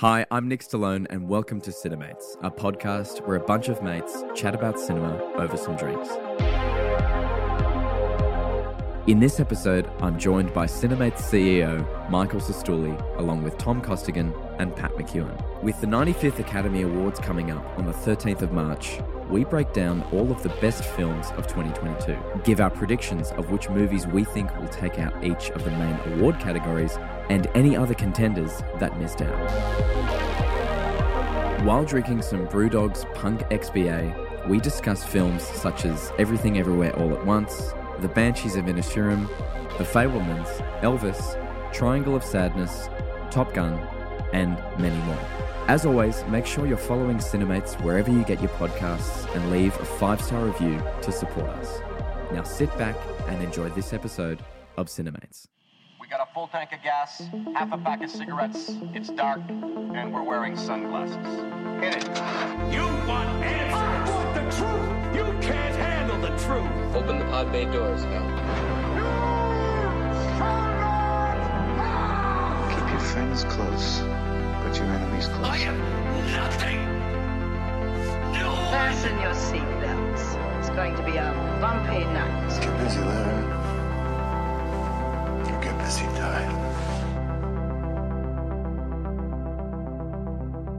Hi, I'm Nick Stillone, and welcome to Cinemates, a podcast where a bunch of mates chat about cinema over some drinks. In this episode, I'm joined by Cinemates CEO Michael Cistulli, along with Tom Costigan and Pat McKeon. With the 95th Academy Awards coming up on the 13th of March, we break down all of the best films of 2022, give our predictions of which movies we think will take out each of the main award categories, and any other contenders that missed out. While drinking some Brewdog's Punk XPA, we discuss films such as Everything Everywhere All at Once, The Banshees of Inisherin, The Fabelmans, Elvis, Triangle of Sadness, Top Gun, and many more. As always, make sure you're following Cinemates wherever you get your podcasts and leave a five star review to support us. Now sit back and enjoy this episode of Cinemates. We got a full tank of gas, half a pack of cigarettes, it's dark, and we're wearing sunglasses. Hit it. You want answers. I want the truth. You can't handle the truth. Open the pod bay doors now. Keep your friends close, but your enemies close. I am nothing. No one. Fasten your seatbelts. It's going to be a bumpy night. Get busy, Larry. You get busy, die.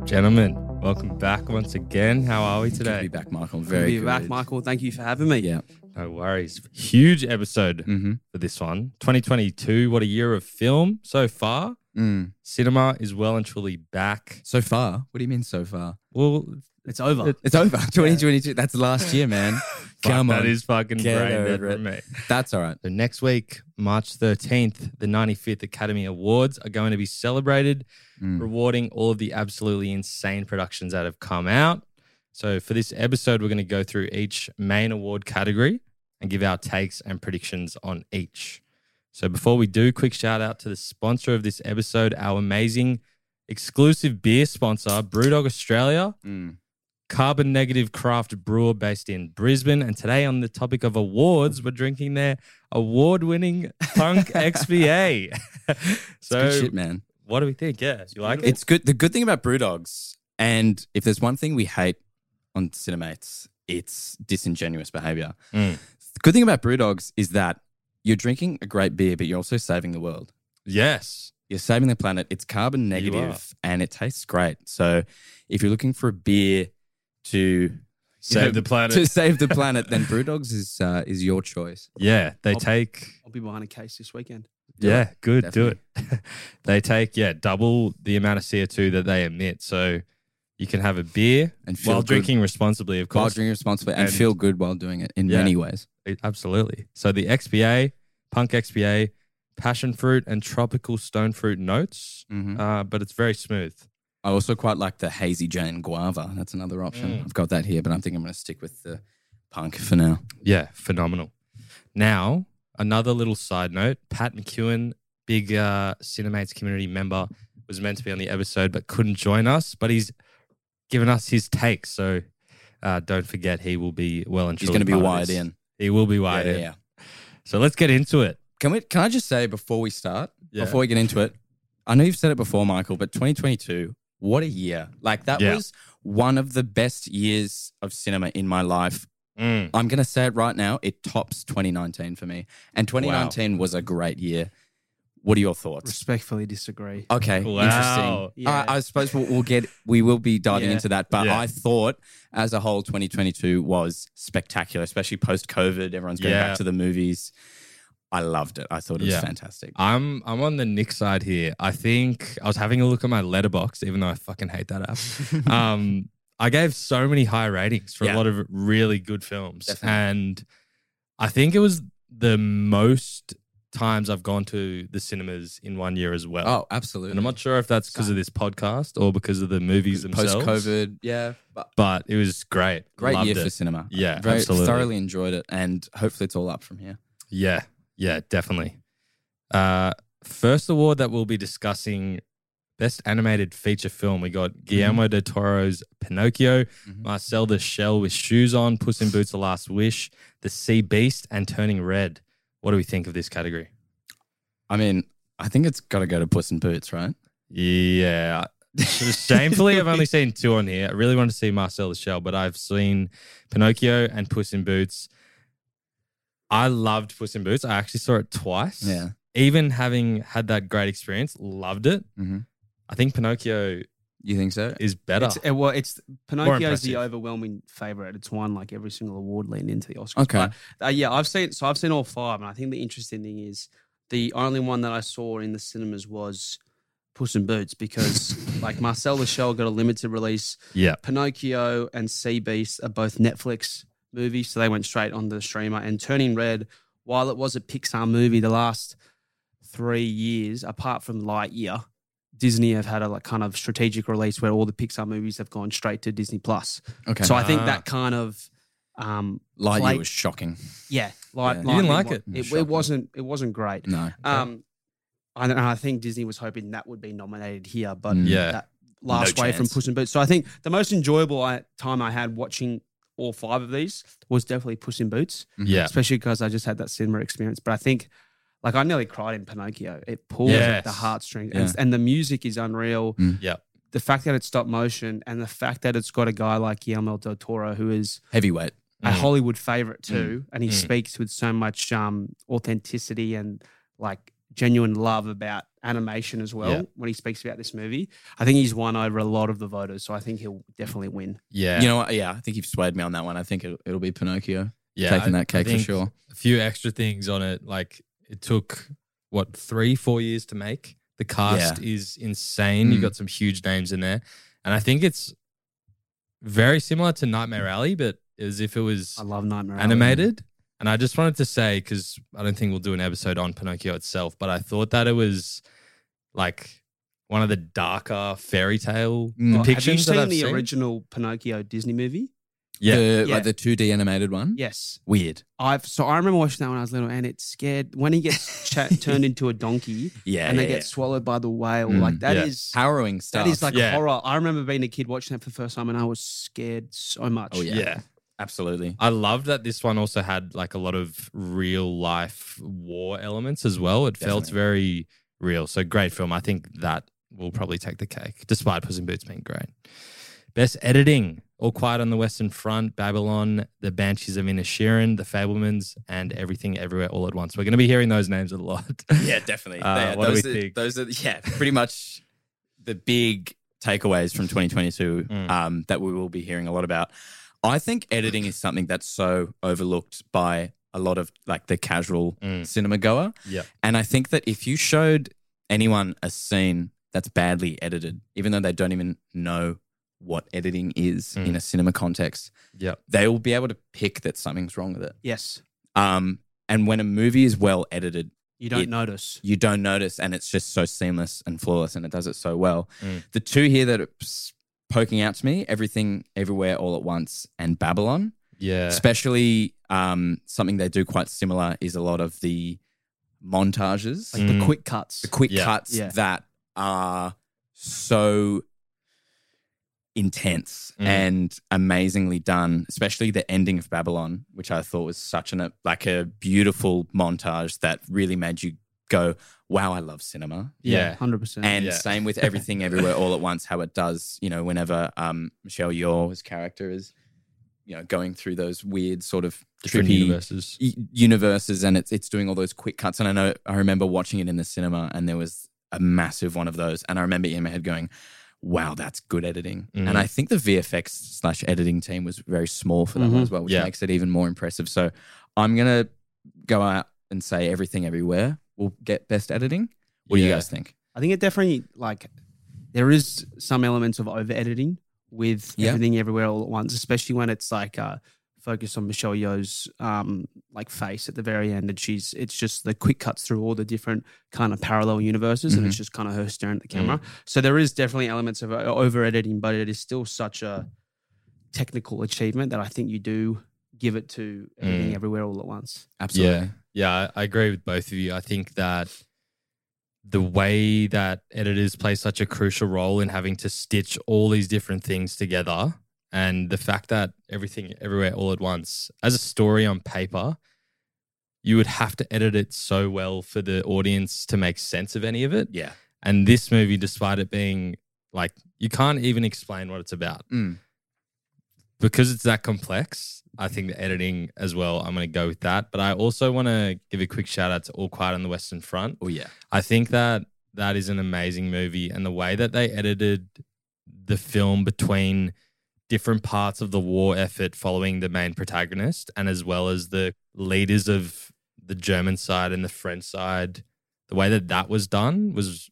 Gentlemen, welcome back once again. How are we today? Good to be back, Michael. Very Good Very to be back. Michael. Thank you for having me. Yeah. No worries. Huge episode Mm-hmm. for this one. 2022. What a year of film so far. Mm. Cinema is well and truly back. So far? What do you mean so far? Well, It's over. It's over. 2022. That's last year, man. fuck, Come on. that is fucking Get brain dead over for it. me. That's all right. So next week, March 13th, the 95th Academy Awards are going to be celebrated, Mm. rewarding all of the absolutely insane productions that have come out. So for this episode, we're going to go through each main award category and give our takes and predictions on each. So before we do, quick shout out to the sponsor of this episode, our amazing exclusive beer sponsor, Brewdog Australia Mm. Carbon negative craft brewer based in Brisbane. And today, on the topic of awards, we're drinking their award winning Punk XPA. so, shit, man. what do we think? Yeah, you like it? It's good. The good thing about Brewdogs, and if there's one thing we hate on Cinemates, it's disingenuous behavior. Mm. The good thing about Brewdogs is that you're drinking a great beer, but you're also saving the world. Yes. You're saving the planet. It's carbon negative and it tastes great. So if you're looking for a beer to you Save know, the planet. to save the planet, then Brewdogs is uh, is your choice. yeah, they I'll- take. I'll be behind a case this weekend. Do yeah, it. good. Do it. they take, yeah, double the amount of CO2 that they emit. So you can have a beer And feel while good. drinking responsibly, of course. While drinking responsibly and, And- feel good while doing it in Yeah. many ways. It- Absolutely. So the XPA, Punk XPA, passion fruit and tropical stone fruit notes, Mhm. uh, but it's very smooth. I also quite like the hazy Jane guava. That's another option. Mm. I've got that here, but I'm thinking I'm going to stick with the punk for now. Yeah, phenomenal. Now, another little side note Pat McKeon, big uh, Cinemates community member, was meant to be on the episode but couldn't join us, but he's given us his take. So uh, don't forget, he will be well and He's going to be wired in. He will be wired yeah, in. yeah. So let's get into it. Can we? Can I just say before we start, Yeah. before we get into it, I know you've said it before, Michael, but 2022, what a year! Like that Yeah. was one of the best years of cinema in my life. Mm. I'm going to say it right now. It tops 2019 for me, and 2019 was a great year. What are your thoughts? Respectfully disagree. Okay, Wow. interesting. Yeah. I, I suppose we'll, we'll get we will be diving Yeah. into that, but Yeah. I thought as a whole, 2022 was spectacular, especially post COVID. Everyone's going Yeah. back to the movies. I loved it. I thought it was Yeah. fantastic. I'm I'm on the Nick side here. I think I was having a look at my Letterboxd, even though I fucking hate that app. um, I gave so many high ratings for Yeah. a lot of really good films, Definitely. and I think it was the most times I've gone to the cinemas in one year as well. Oh, absolutely. and I'm not sure if that's because of this podcast or because of the movies themselves. post COVID. Yeah, but but it was great. great Loved year it. for cinema. Yeah, Very absolutely. thoroughly enjoyed it, and hopefully it's all up from here. Yeah, yeah, definitely. Uh, first award that we'll be discussing best animated feature film. We got Guillermo del Toro's Pinocchio, Mhm. Marcel the Shell with Shoes On, Puss in Boots: The Last Wish, The Sea Beast, and Turning Red. What do we think of this category? I mean, I think it's got to go to Puss in Boots, right? Yeah, Shamefully, I've only seen two on here. I really want to see Marcel the Shell, but I've seen Pinocchio and Puss in Boots. I loved Puss in Boots. I actually saw it twice. Yeah. Even having had that great experience, loved it. Mhm. I think Pinocchio You think so? is better. It's, it, well, it's Pinocchio's the overwhelming favorite. It's won like every single award leading into the Oscars. Okay. But, uh, yeah, I've seen so I've seen all five, and I think the interesting thing is the only one that I saw in the cinemas was Puss in Boots because like Marcel the Shell got a limited release. yeah. Pinocchio and Sea Beast are both Netflix movies, so they went straight on the streamer. And Turning Red, while it was a Pixar movie, the last three years, apart from Lightyear, Disney have had a like kind of strategic release where all the Pixar movies have gone straight to Disney Plus. Okay. So I think Ah. that kind of um Lightyear play- was shocking. yeah, light, Yeah. You didn't like wa- it? It, Shocking. it wasn't. It wasn't great. No. Um, and and I think Disney was hoping that would be nominated here, but Mm. Yeah. that last No way from chance. Puss in Boots. So I think the most enjoyable I, time I had watching all five of these was definitely Puss in Boots, Yeah. especially because I just had that cinema experience. But I think, like, I nearly cried in Pinocchio. It pulls at the heartstrings, Yeah. and, and the music is unreal. Mm. Yeah. The fact that it's stop motion and the fact that it's got a guy like Guillermo del Toro who is Heavyweight. a Mm. Hollywood favorite too, and he Mm. speaks with so much um, authenticity and like genuine love about animation as well Yeah. when he speaks about this movie. I think he's won over a lot of the voters, so I think he'll definitely win. Yeah. You know what? Yeah, I think you've swayed me on that one. I think it'll, it'll be Pinocchio yeah. taking I- that cake for sure. A few extra things on it. Like it took what three, four years to make. The cast is insane. You Mm. got some huge names in there, and I think it's very similar to Nightmare Alley, but as if it was I love Nightmare Alley. Animated. And I just wanted to say because I don't think we'll do an episode on Pinocchio itself, but I thought that it was like one of the darker fairy tale Mm. Oh, depictions have you that seen I've the seen. original Pinocchio Disney movie? Yeah. The, Yeah. Like the 2D animated one? Yes. Weird. I've so I remember watching that when I was little, and it scared when he gets cha- turned into a donkey Yeah. and they yeah, get swallowed by the whale. Mm. like that Yeah. is Harrowing stuff. that is like Yeah. horror. I remember being a kid watching that for the first time, and I was scared so much. Oh, yeah. Absolutely. I loved that this one also had like a lot of real life war elements as well. It felt very real. So great film. I think that will probably take the cake, despite Puss in Boots being great. Best editing: All Quiet on the Western Front, Babylon, The Banshees of Inisherin, The Fabelmans, and Everything Everywhere All at Once. We're going to be hearing those names a lot. Yeah, definitely. Uh, Yeah, what do those, we are, think? those are, yeah, pretty much the big takeaways from 2022 Mm. um, that we will be hearing a lot about. I think editing is something that's so overlooked by a lot of like the casual Mm. cinema goer. Yeah. And I think that if you showed anyone a scene that's badly edited, even though they don't even know what editing is Mm. in a cinema context, yep. they will be able to pick that something's wrong with it. Yes, Um, and when a movie is well edited, you don't It- notice. you don't notice and it's just so seamless and flawless and it does it so well. Mm. The two here that are s- poking out to me, Everything Everywhere All at Once and Babylon, Yeah. especially um, something they do quite similar is a lot of the montages, Like Mm. the quick cuts. the quick Yeah. cuts Yeah. that are so intense Mm. and amazingly done especially the ending of babylon which i thought was such an like a beautiful montage that really made you go wow i love cinema Yeah. hundred percent. and Yeah. same with everything everywhere all at once how it does you know whenever um michelle yeoh's character is you know going through those weird sort of Different trippy universes. y- universes and it's it's doing all those quick cuts and I know I remember watching it in the cinema and there was a massive one of those and I remember in my head going wow that's good editing Mhm. and I think the VFX slash editing team was very small for that one Mhm. as well which Yeah. makes it even more impressive so I'm gonna go out and say everything everywhere will get best editing what do you Yeah. guys think I think it definitely like there is some elements of over editing with Yeah. everything everywhere all at once, especially when it's like uh focus on Michelle Yeoh's um like face at the very end and she's it's just the quick cuts through all the different kind of parallel universes and it's Mm-hmm. just kind of her staring at the camera. So there is definitely elements of over editing, but it is still such a technical achievement that I think you do give it to everything Mm. everywhere all at once. absolutely Yeah, yeah, I agree with both of you. I think that the way that editors play such a crucial role in having to stitch all these different things together, and the fact that everything everywhere all at once, as a story on paper, you would have to edit it so well for the audience to make sense of any of it. yeah And this movie, despite it being like you can't even explain what it's about Mm. because it's that complex. I think the editing as well. I'm going to go with that, but I also want to give a quick shout out to All Quiet on the Western Front. Oh yeah. I think that that is an amazing movie, and the way that they edited the film between different parts of the war effort following the main protagonist, and as well as the leaders of the German side and the French side, the way that that was done was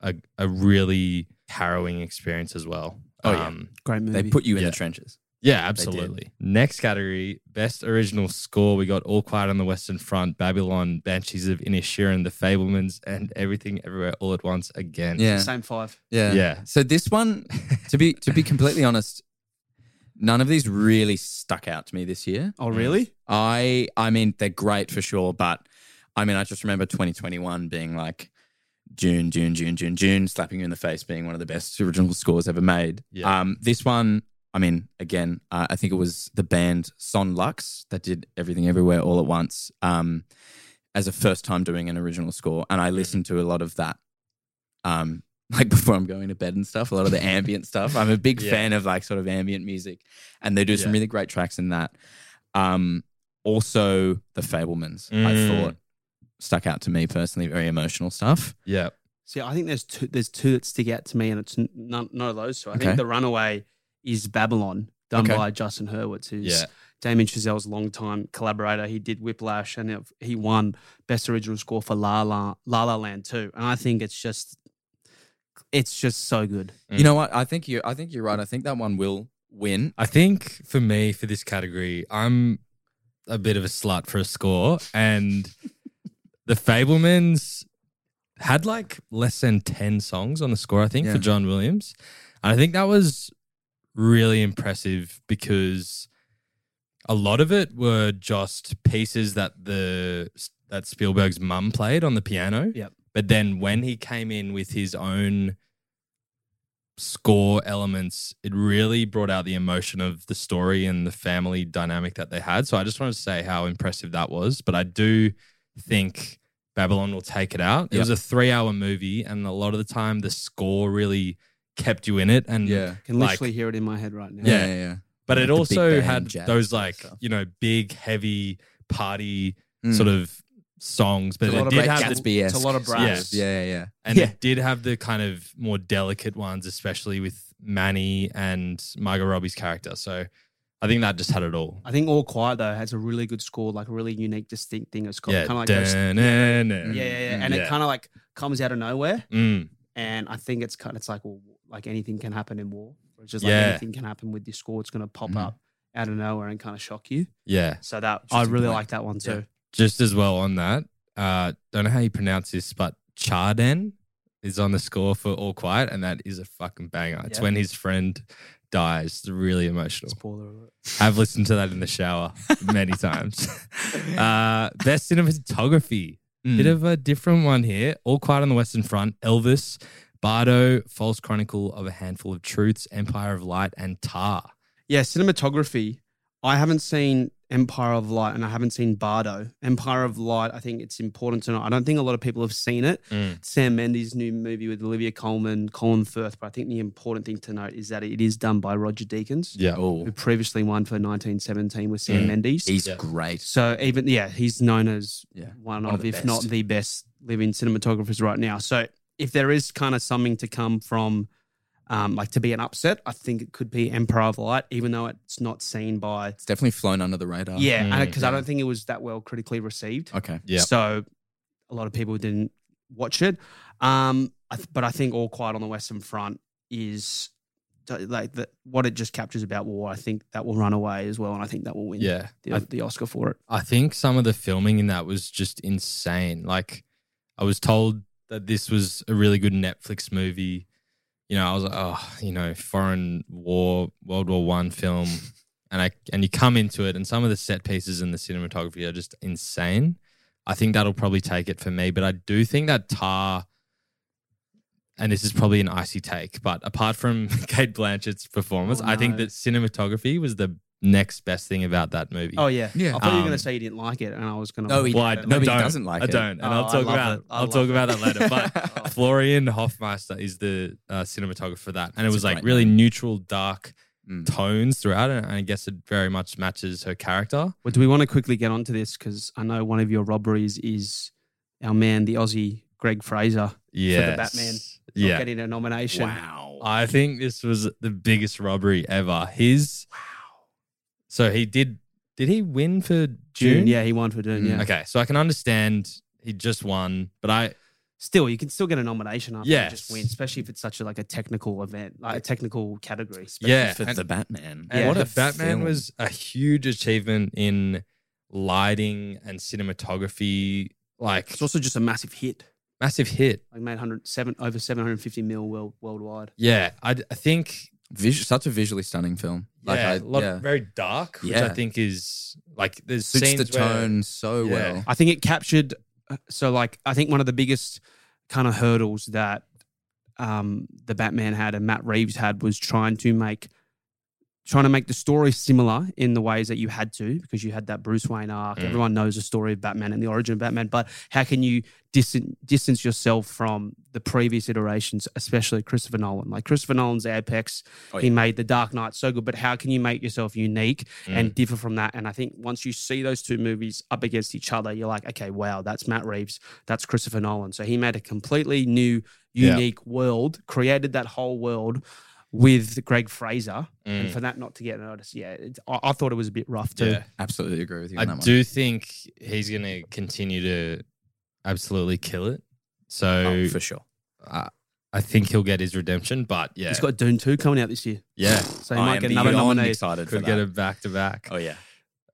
a, a really harrowing experience as well. Oh, yeah. Um, Great movie. They put you in Yeah. the trenches. Yeah, absolutely. Next category, best original score. We got All Quiet on the Western Front, Babylon, Banshees of Inisherin, The Fabelmans, and Everything Everywhere All at Once again. Yeah. Same five. Yeah. Yeah. So this one, to be to be completely honest, none of these really stuck out to me this year. Oh, really? I I mean they're great for sure, but I mean I just remember 2021 being like Dune, Dune, Dune, Dune, Dune, slapping you in the face being one of the best original scores ever made. Yeah. Um, this one, I mean, again, uh, I think it was the band Son Lux that did Everything Everywhere All at Once um, as a first time doing an original score, and I listened to a lot of that. Um, like before I'm going to bed and stuff, a lot of the ambient stuff. I'm a big Yeah. fan of like sort of ambient music, and they do some Yeah. really great tracks in that. Um, also, the Fabelmans, I Mm. thought stuck out to me personally. Very emotional stuff. Yeah. See, I think there's two. There's two that stick out to me, and it's n- none, none of those two. I Okay. think the Runaway is Babylon, done Okay. by Justin Hurwitz, who's Yeah. Damien Chazelle's longtime collaborator. He did Whiplash, and he won Best Original Score for La La La, La Land too. And I think it's just, it's just so good. Mm. You know what? I think you. I think you're right. I think that one will win. I think for me, for this category, I'm a bit of a slut for a score. And the Fabelmans had like less than 10 songs on the score, I think, Yeah. for John Williams. And I think that was really impressive because a lot of it were just pieces that the that Spielberg's mum played on the piano. Yep. But then when he came in with his own score elements, it really brought out the emotion of the story and the family dynamic that they had. So I just wanted to say how impressive that was. But I do think Babylon will take it out. It Yep. was a three hour movie, and a lot of the time the score really kept you in it. And I can like, literally hear it in my head right now. Yeah. yeah, yeah. but Like it also had those like stuff. you know big heavy party Mm. sort of songs, but a it lot of did have the, It's a lot of brass. Yeah, yeah, yeah. and yeah. it did have the kind of more delicate ones, especially with Manny and Margot Robbie's character. So I think that just had it all. I think All Quiet though has a really good score, like a really unique, distinct thing. It's got Yeah, kind of like those, yeah, yeah, yeah, and Yeah. it kind of like comes out of nowhere. Mm, And I think it's kind of it's like well, like anything can happen in war. It's just like Yeah. anything can happen with your score. It's going to pop Mhm. up out of nowhere and kind of shock you. yeah. So that I really like that one too. Just as well on that. Uh, don't know how you pronounce this, but Charden is on the score for All Quiet, and that is a fucking banger. It's Yeah. when his friend dies. It's really emotional. Spoiler alert. I've listened to that in the shower many times. Uh, best cinematography. Mm. Bit of a different one here. All Quiet on the Western Front, Elvis, Bardo, False Chronicle of a Handful of Truths, Empire of Light, and Tar. Yeah, cinematography. I haven't seen Empire of Light and I haven't seen Bardo. Empire of Light, I think it's important to know. I don't think a lot of people have seen it. Mm. Sam Mendes' new movie with Olivia Colman, Colin Firth. But I think the important thing to note is that it is done by Roger Deakins, Yeah. Oh, who previously won for 1917 with Sam Mm. Mendes. he's Yeah. great. So even yeah, he's known as Yeah, one, one of of, the if not the best living cinematographers right now. So if there is kind of something to come from, um, like to be an upset, I think it could be Empire of Light, even though it's not seen by It's definitely flown under the radar. yeah, Mm, because yeah. I don't think it was that well critically received. Okay. Yeah. So a lot of people didn't watch it. Um, I th- but I think All Quiet on the Western Front is like the, what it just captures about war. I think that will run away as well, and I think that will win Yeah. the, I, the Oscar for it. I think some of the filming in that was just insane. Like, I was told that this was a really good Netflix movie. You know, I was like, oh, you know, foreign war, World War One film, and I and you come into it, and some of the set pieces and the cinematography are just insane. I think that'll probably take it for me, but I do think that Tar, and this is probably an icy take, but apart from Cate Blanchett's performance, Oh, I think that cinematography was the next best thing about that movie. Oh yeah, Yeah. I thought you were Um, going to say you didn't like it, and I was going to. No, he- Well, I, Nobody don't. doesn't like I it. don't, and Oh, I'll I talk love about it. I I'll love talk it. about that later. But. Florian Hofmeister is the uh, cinematographer for that, and it It's a was like great really name. neutral, dark Mm. tones throughout it, and I guess it very much matches her character. Well, do we want to quickly get onto this because I know one of your robberies is our man, the Aussie Greig Fraser, Yeah, the Batman. not Yeah, getting a nomination. Wow. I think this was the biggest robbery ever. His wow. So he did. Did he win for Dune? Dune, yeah, he won for Dune. Mm. Yeah, Okay, so I can understand he just won, but I still, you can still get a nomination after Yes. you just win, especially if it's such a like a technical event, like a technical category. yeah, for and- the Batman. And Yeah. what a the Batman film. was a huge achievement in lighting and cinematography. Like It's also just a massive hit. massive hit. Like made hundred seven over seven hundred fifty mil world, worldwide. Yeah, I, I think Vis- such a visually stunning film. Like yeah, I, a lot yeah. of very dark, which I think is like there's suits scenes the where- tone so Yeah. well. I think it captured. uh, So, like, I think one of the biggest kind of hurdles that um, the Batman had and Matt Reeves had was trying to make trying to make the story similar in the ways that you had to because you had that Bruce Wayne arc. Mm. Everyone knows the story of Batman and the origin of Batman, but how can you distance distance yourself from the previous iterations, especially Christopher Nolan? Like Christopher Nolan's Apex, Oh, he made The Dark Knight so good, but how can you make yourself unique Mm. and differ from that? And I think once you see those two movies up against each other, you're like, okay, wow, that's Matt Reeves, that's Christopher Nolan. So he made a completely new, Yeah. unique world, created that whole world with Greig Fraser, and Mm. for that not to get noticed, yeah, it's, I, I thought it was a bit rough too. Yeah. Absolutely agree with you. I on that one. do think he's going to continue to absolutely kill it. So Oh, for sure. uh, I think he'll get his redemption, but yeah, He's got Dune 2 coming out this year. yeah, So he I might get another beyond nomination. Excited for could get that. a back to back. Oh yeah.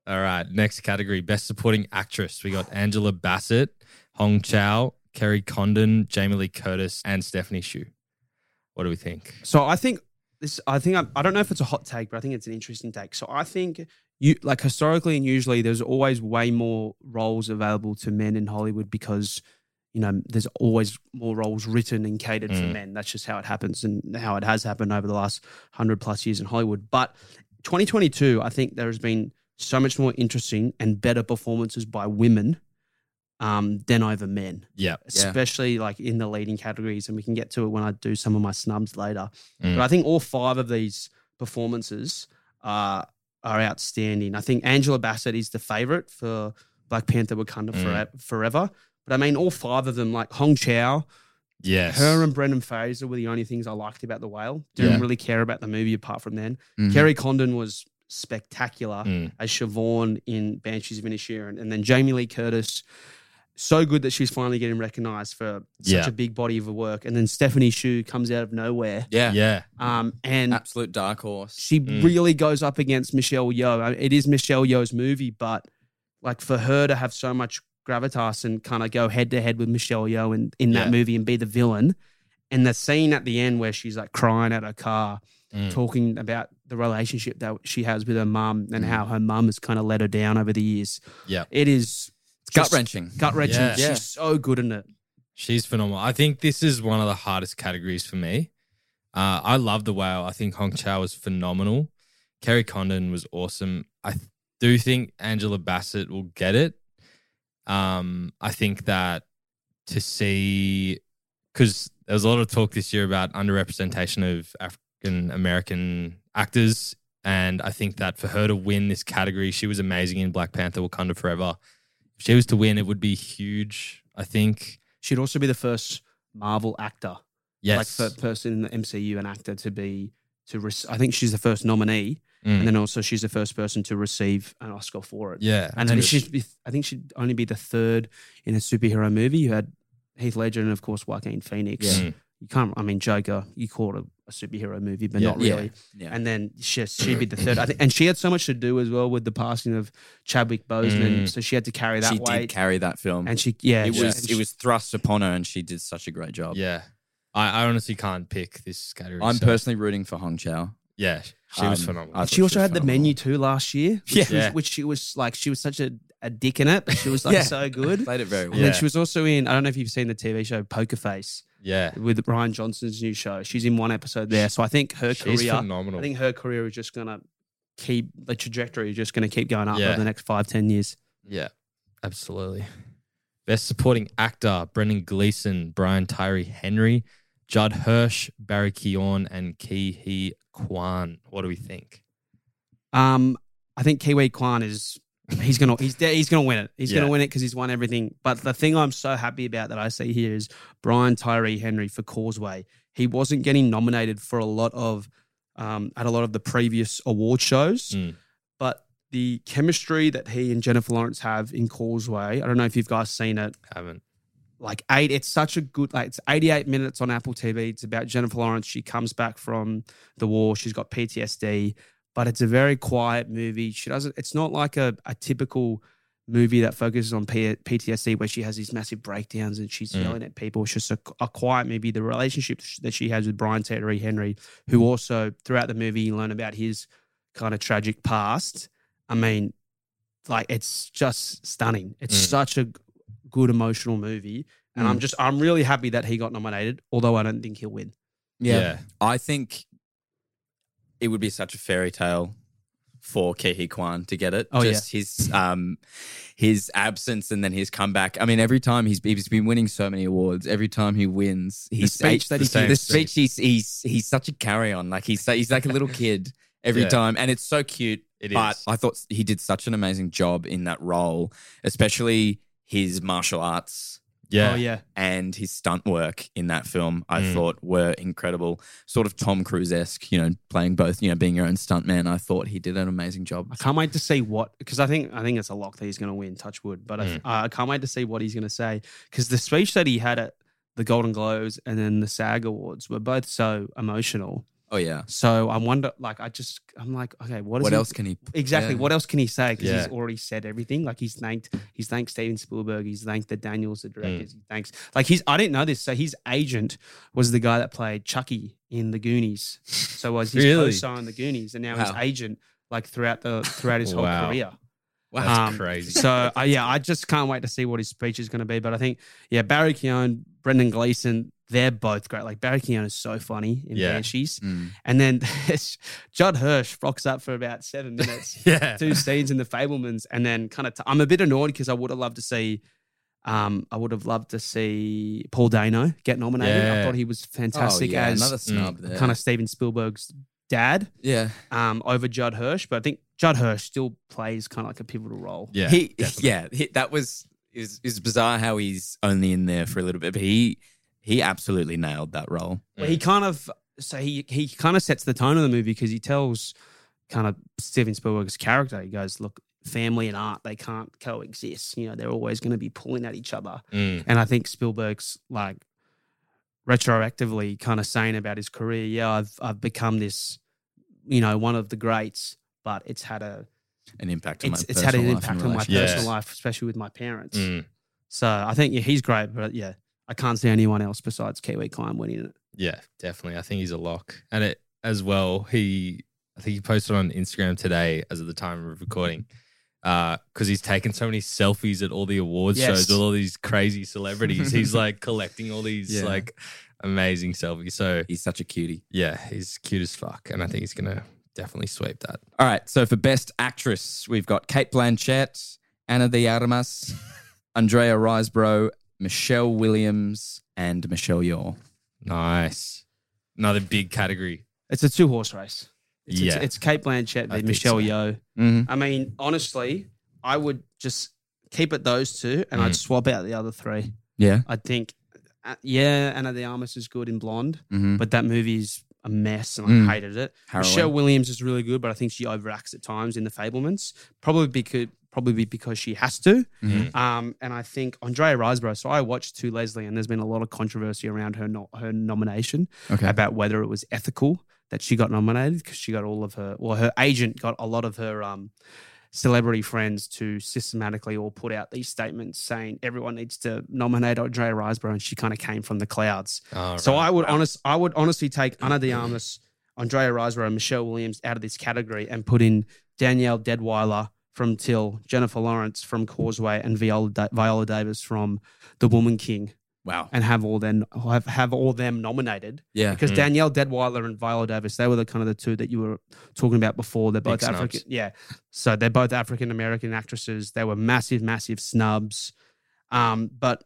All right, next category: best supporting actress. We got Angela Bassett, Hong Chau, Kerry Condon, Jamie Lee Curtis, and Stephanie Hsu. What do we think? So I think this. I think I, I don't know if it's a hot take, but I think it's an interesting take. So I think you like historically and usually there's always way more roles available to men in Hollywood because you know there's always more roles written and catered for Mm. men. That's just how it happens and how it has happened over the last hundred plus years in Hollywood. But 2022, I think there has been so much more interesting and better performances by women um, than over men Yeah, especially like in the leading categories. And we can get to it when I do some of my snubs later. Mm. But I think all five of these performances are are outstanding. I think Angela Bassett is the favorite for Black Panther Wakanda Mm. Fore- Forever. But I mean, all five of them, like Hong Chau, yes, her and Brendan Fraser were the only things I liked about The Whale. Didn't Yeah. really care about the movie apart from then. Mhm. Kerry Condon was spectacular Mm. as Siobhan in Banshees of Inisherin. And then Jamie Lee Curtis, so good that she's finally getting recognized for such Yeah. a big body of work. And then Stephanie Hsu comes out of nowhere. Yeah. yeah, Um, and Absolute dark horse. she Mm. really goes up against Michelle Yeoh. I mean, It is Michelle Yeoh's movie, but like for her to have so much gravitas and kind of go head to head with Michelle Yeoh in, in that Yeah. movie and be the villain. And the scene at the end where she's like crying at her car, Mm. talking about the relationship that she has with her mum and Mm. how her mum has kind of let her down over the years. yeah. It is It's gut wrenching. gut wrenching. Yeah. She's so good in it. She's phenomenal. I think this is one of the hardest categories for me. Uh, I love the whale. I think Hong Chau was phenomenal. Kerry Condon was awesome. I th- do think Angela Bassett will get it. Um, I think that to see because there was a lot of talk this year about underrepresentation of African American actors, and I think that for her to win this category, she was amazing in Black Panther: Wakanda Forever. If she was to win, it would be huge. I think. She'd also be the first Marvel actor, Yes. like first person in the MCU, an actor to be to. I think she's the first nominee, Mm. and then also she's the first person to receive an Oscar for it. yeah. and then she'd be. I think she'd only be the third in a superhero movie. You had Heath Ledger and of course Joaquin Phoenix. Yeah. Mm. You can't. I mean, Joker. You call it a, a superhero movie, but Yeah. not really. Yeah. And then she, she'd be the third. I think, and she had so much to do as well with the passing of Chadwick Boseman, Mm. so she had to carry that she weight. did carry that film. and she, yeah, it she- was and it she- was thrust upon her, and she did such a great job. Yeah. I, I honestly can't pick this category. I'm so- personally rooting for Hong Chau. Yeah. She was Um, phenomenal. She also was had the menu too last year. Which Yeah. was, Yeah. which she was like, she was such a, a dick in it, but she was like Yeah. so good. Played it very well. And well. then she was also in. I don't know if you've seen the TV show Poker Face yeah. with Rian Johnson's new show. She's in one episode there, so I think her She's career. phenomenal. I think her career is just gonna keep the trajectory is just going to keep going up Yeah. over the next five, ten years. Yeah, absolutely. Best supporting actor: Brendan Gleeson, Brian Tyree Henry, Judd Hirsch, Barry Keoghan, and Ke Huy Quan. What do we think? Um, I think Ke Huy Quan is he's gonna he's he's gonna win it. He's Yeah. gonna win it because he's won everything. But the thing I'm so happy about that I see here is Brian Tyree Henry for Causeway. He wasn't getting nominated for a lot of um at a lot of the previous award shows, Mm. but the chemistry that he and Jennifer Lawrence have in Causeway. I don't know if you've guys seen it. Haven't. like eight. It's such a good like it's 88 minutes on Apple TV. It's about Jennifer Lawrence. She comes back from the war. She's got PTSD, but it's a very quiet movie. She doesn't. It's not like a, a typical movie that focuses on P- PTSD where she has these massive breakdowns and she's Mm. yelling at people. It's just a, a quiet movie. The relationship that she has with Brian Tyree Henry, who also throughout the movie you learn about his kind of tragic past. I mean, like it's just stunning. It's Mm. such a good emotional movie, and I'm just I'm really happy that he got nominated. Although I don't think he'll win. Yeah. I think it would be such a fairy tale for Ke Huy Quan to get it. Oh, yeah. His um his absence and then his comeback. I mean, every time he's he's been winning so many awards. Every time he wins, he's speech that he the gives. speech he's he's he's such a carry on. Like he's he's like a little kid every Yeah. time, and it's so cute. It but is. I thought he did such an amazing job in that role, especially his martial arts Yeah. Oh yeah, and his stunt work in that film, I Mm. thought were incredible. Sort of Tom Cruise esque, you know, playing both, you know, being your own stuntman. I thought he did an amazing job. I can't wait to see what because I think I think it's a lock that he's going to win. Touch wood, but Mm. I, I can't wait to see what he's going to say because the speech that he had at the Golden Globes and then the SAG Awards were both so emotional. Oh yeah. So I wonder, like, I just I'm like, okay, what is What he- else can he? Exactly. yeah. What else can he say? Because Yeah. he's already said everything. Like he's thanked, he's thanked Steven Spielberg. He's thanked the Daniels, the Mm. directors. He thanks like he's. I didn't know this. So his agent was the guy that played Chucky in the Goonies. So was his Really? co-star in the Goonies, and now his agent like throughout the throughout his whole Wow. career. That's Um, crazy. So uh, yeah, I just can't wait to see what his speech is going to be. But I think yeah, Barry Keoghan, Brendan Gleeson, they're both great. Like Barry Keoghan is so funny in Yeah. Banshees, Mm. and then Judd Hirsch rocks up for about seven minutes yeah. two scenes in the Fabelmans, and then kind of. I'm a bit annoyed because I would have loved to see. Um, I would have loved to see Paul Dano get nominated. I thought he was Oh, fantastic yeah, as there. kind of Steven Spielberg's dad yeah. um, over Judd Hirsch, but I think Judd Hirsch still plays kind of like a pivotal role. Yeah. he, definitely. yeah, he, that was is is bizarre how he's only in there for a little bit, but he he absolutely nailed that role. But he kind of so he he kind of sets the tone of the movie because he tells kind of Steven Spielberg's character. He goes, "Look, family and art they can't coexist. You know, they're always going to be pulling at each other." Mm. And I think Spielberg's like retroactively kind of saying about his career, yeah, I've I've become this, you know, one of the greats, but it's had a An impact on it's my it's had an personal life impact on my relationship. Yeah. personal life, especially with my parents. Mm. So I think yeah, he's great, but yeah, I can't see anyone else besides Ke Huy Quan winning it. Yeah, definitely. I think he's a lock. And it as well, he I think he posted on Instagram today as of the time of recording. because he's taken so many selfies at all the awards Yes. shows with all these crazy celebrities. he's like collecting all these Yeah. like amazing selfies. So He's such a cutie. yeah, he's cute as fuck, and I think he's gonna definitely sweep that. All right. So for best actress, we've got Cate Blanchett, Ana de Armas, Andrea Riseborough, Michelle Williams, and Michelle Yeoh. Nice, another big category. It's a two horse race. It's, Yeah. it's, it's Cate Blanchett I v think Michelle so. Yeoh. Mm-hmm. I mean, honestly, I would just keep it those two, and Mm. I'd swap out the other three. Yeah. I think, uh, yeah, Ana de Armas is good in Blonde, Mm-hmm. but that movie's a mess, and Mm. I hated it. Harrowing. Michelle Williams is really good, but I think she overacts at times in The Fabelmans, Probably because probably because she has to. Mhm. Um, and I think Andrea Riseborough. So I watched To Leslie, and there's been a lot of controversy around her no, her nomination Okay. about whether it was ethical that she got nominated because she got all of her, well, her agent got a lot of her um, celebrity friends to systematically all put out these statements saying everyone needs to nominate Andrea Riseborough, and she kind of came from the clouds. Oh, So right. I would honest, I would honestly take Ana de Armas, Andrea Riseborough, and Michelle Williams out of this category and put in Danielle Deadwyler from Till, Jennifer Lawrence from Causeway, and Viola, da- Viola Davis from The Woman King. Wow. and have all them have, have all them nominated. Yeah. Because Mm. Danielle Deadwyler and Viola Davis, they were the kind of the two that you were talking about before. They're both Big snubs. Yeah. So they're both African American actresses. They were massive, massive snubs. Um, but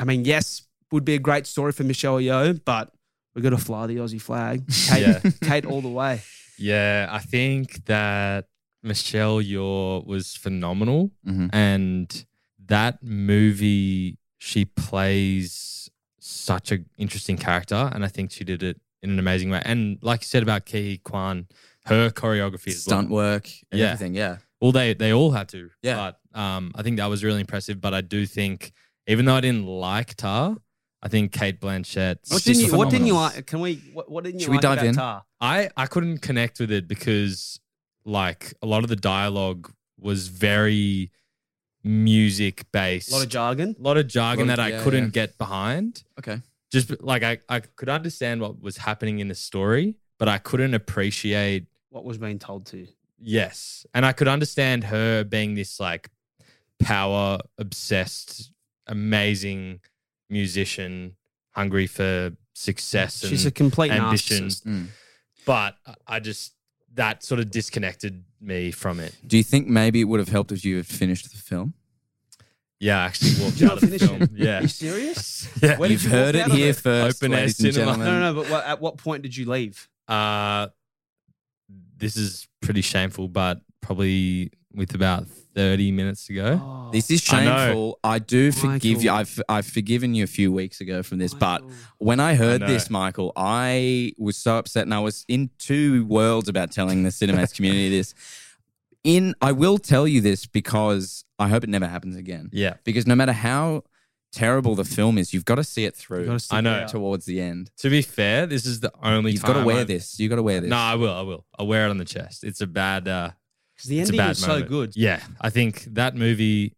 I mean, yes, would be a great story for Michelle Yeoh, but we got to fly the Aussie flag. Kate, Yeah. Kate all the way. Yeah, I think that Michelle Yeoh was phenomenal, Mhm. and that movie she plays such an interesting character, and I think she did it in an amazing way. And like you said about Ki Kwan, her choreography is Stunt work, and Yeah. everything. Yeah. Well, they they all had to. Yeah. But um, I think that was really impressive. But I do think, even though I didn't like Tar, I think Cate Blanchett. What didn't, you, what didn't you phenomenal. like? Can we? What, what didn't you Should we like dive about in? Tar? I I couldn't connect with it because like a lot of the dialogue was very music based. A lot of jargon. A lot of jargon Lot of- that I yeah, couldn't yeah. get behind. Okay. Just like I, I could understand what was happening in the story, but I couldn't appreciate What was being told to you? yes. And I could understand her being this like power obsessed, amazing musician, hungry for success and She's a complete ambition. narcissist. Mm. but I- I just that sort of disconnected me from it. Do you think maybe it would have helped if you had finished the film? Yeah, I actually walked Did you out of the film. it? Yeah, Are you serious? yeah. Where did You've you heard it here it? first, Open air ladies and cinema. gentlemen. No, no, no. But what, at what point did you leave? Uh, this is pretty shameful, but probably with about thirty minutes to go. Oh, This is shameful. I, do forgive you. I've I've forgiven you a few weeks ago from this, but when I heard know. this, Michael, I was so upset, and I was in two worlds about telling the Cinemates community this. In I will tell you this because I hope it never happens again. Yeah, Because no matter how terrible the film is, you've got to see it You through gotta stick I know. out. towards the end. to be fair, this is the only You've time got to wear I- this. You've got to wear this. No, I will. I will. I'll wear it on the chest. It's a bad. Uh, 'Cause the ending was so moment. good. Yeah, I think that movie,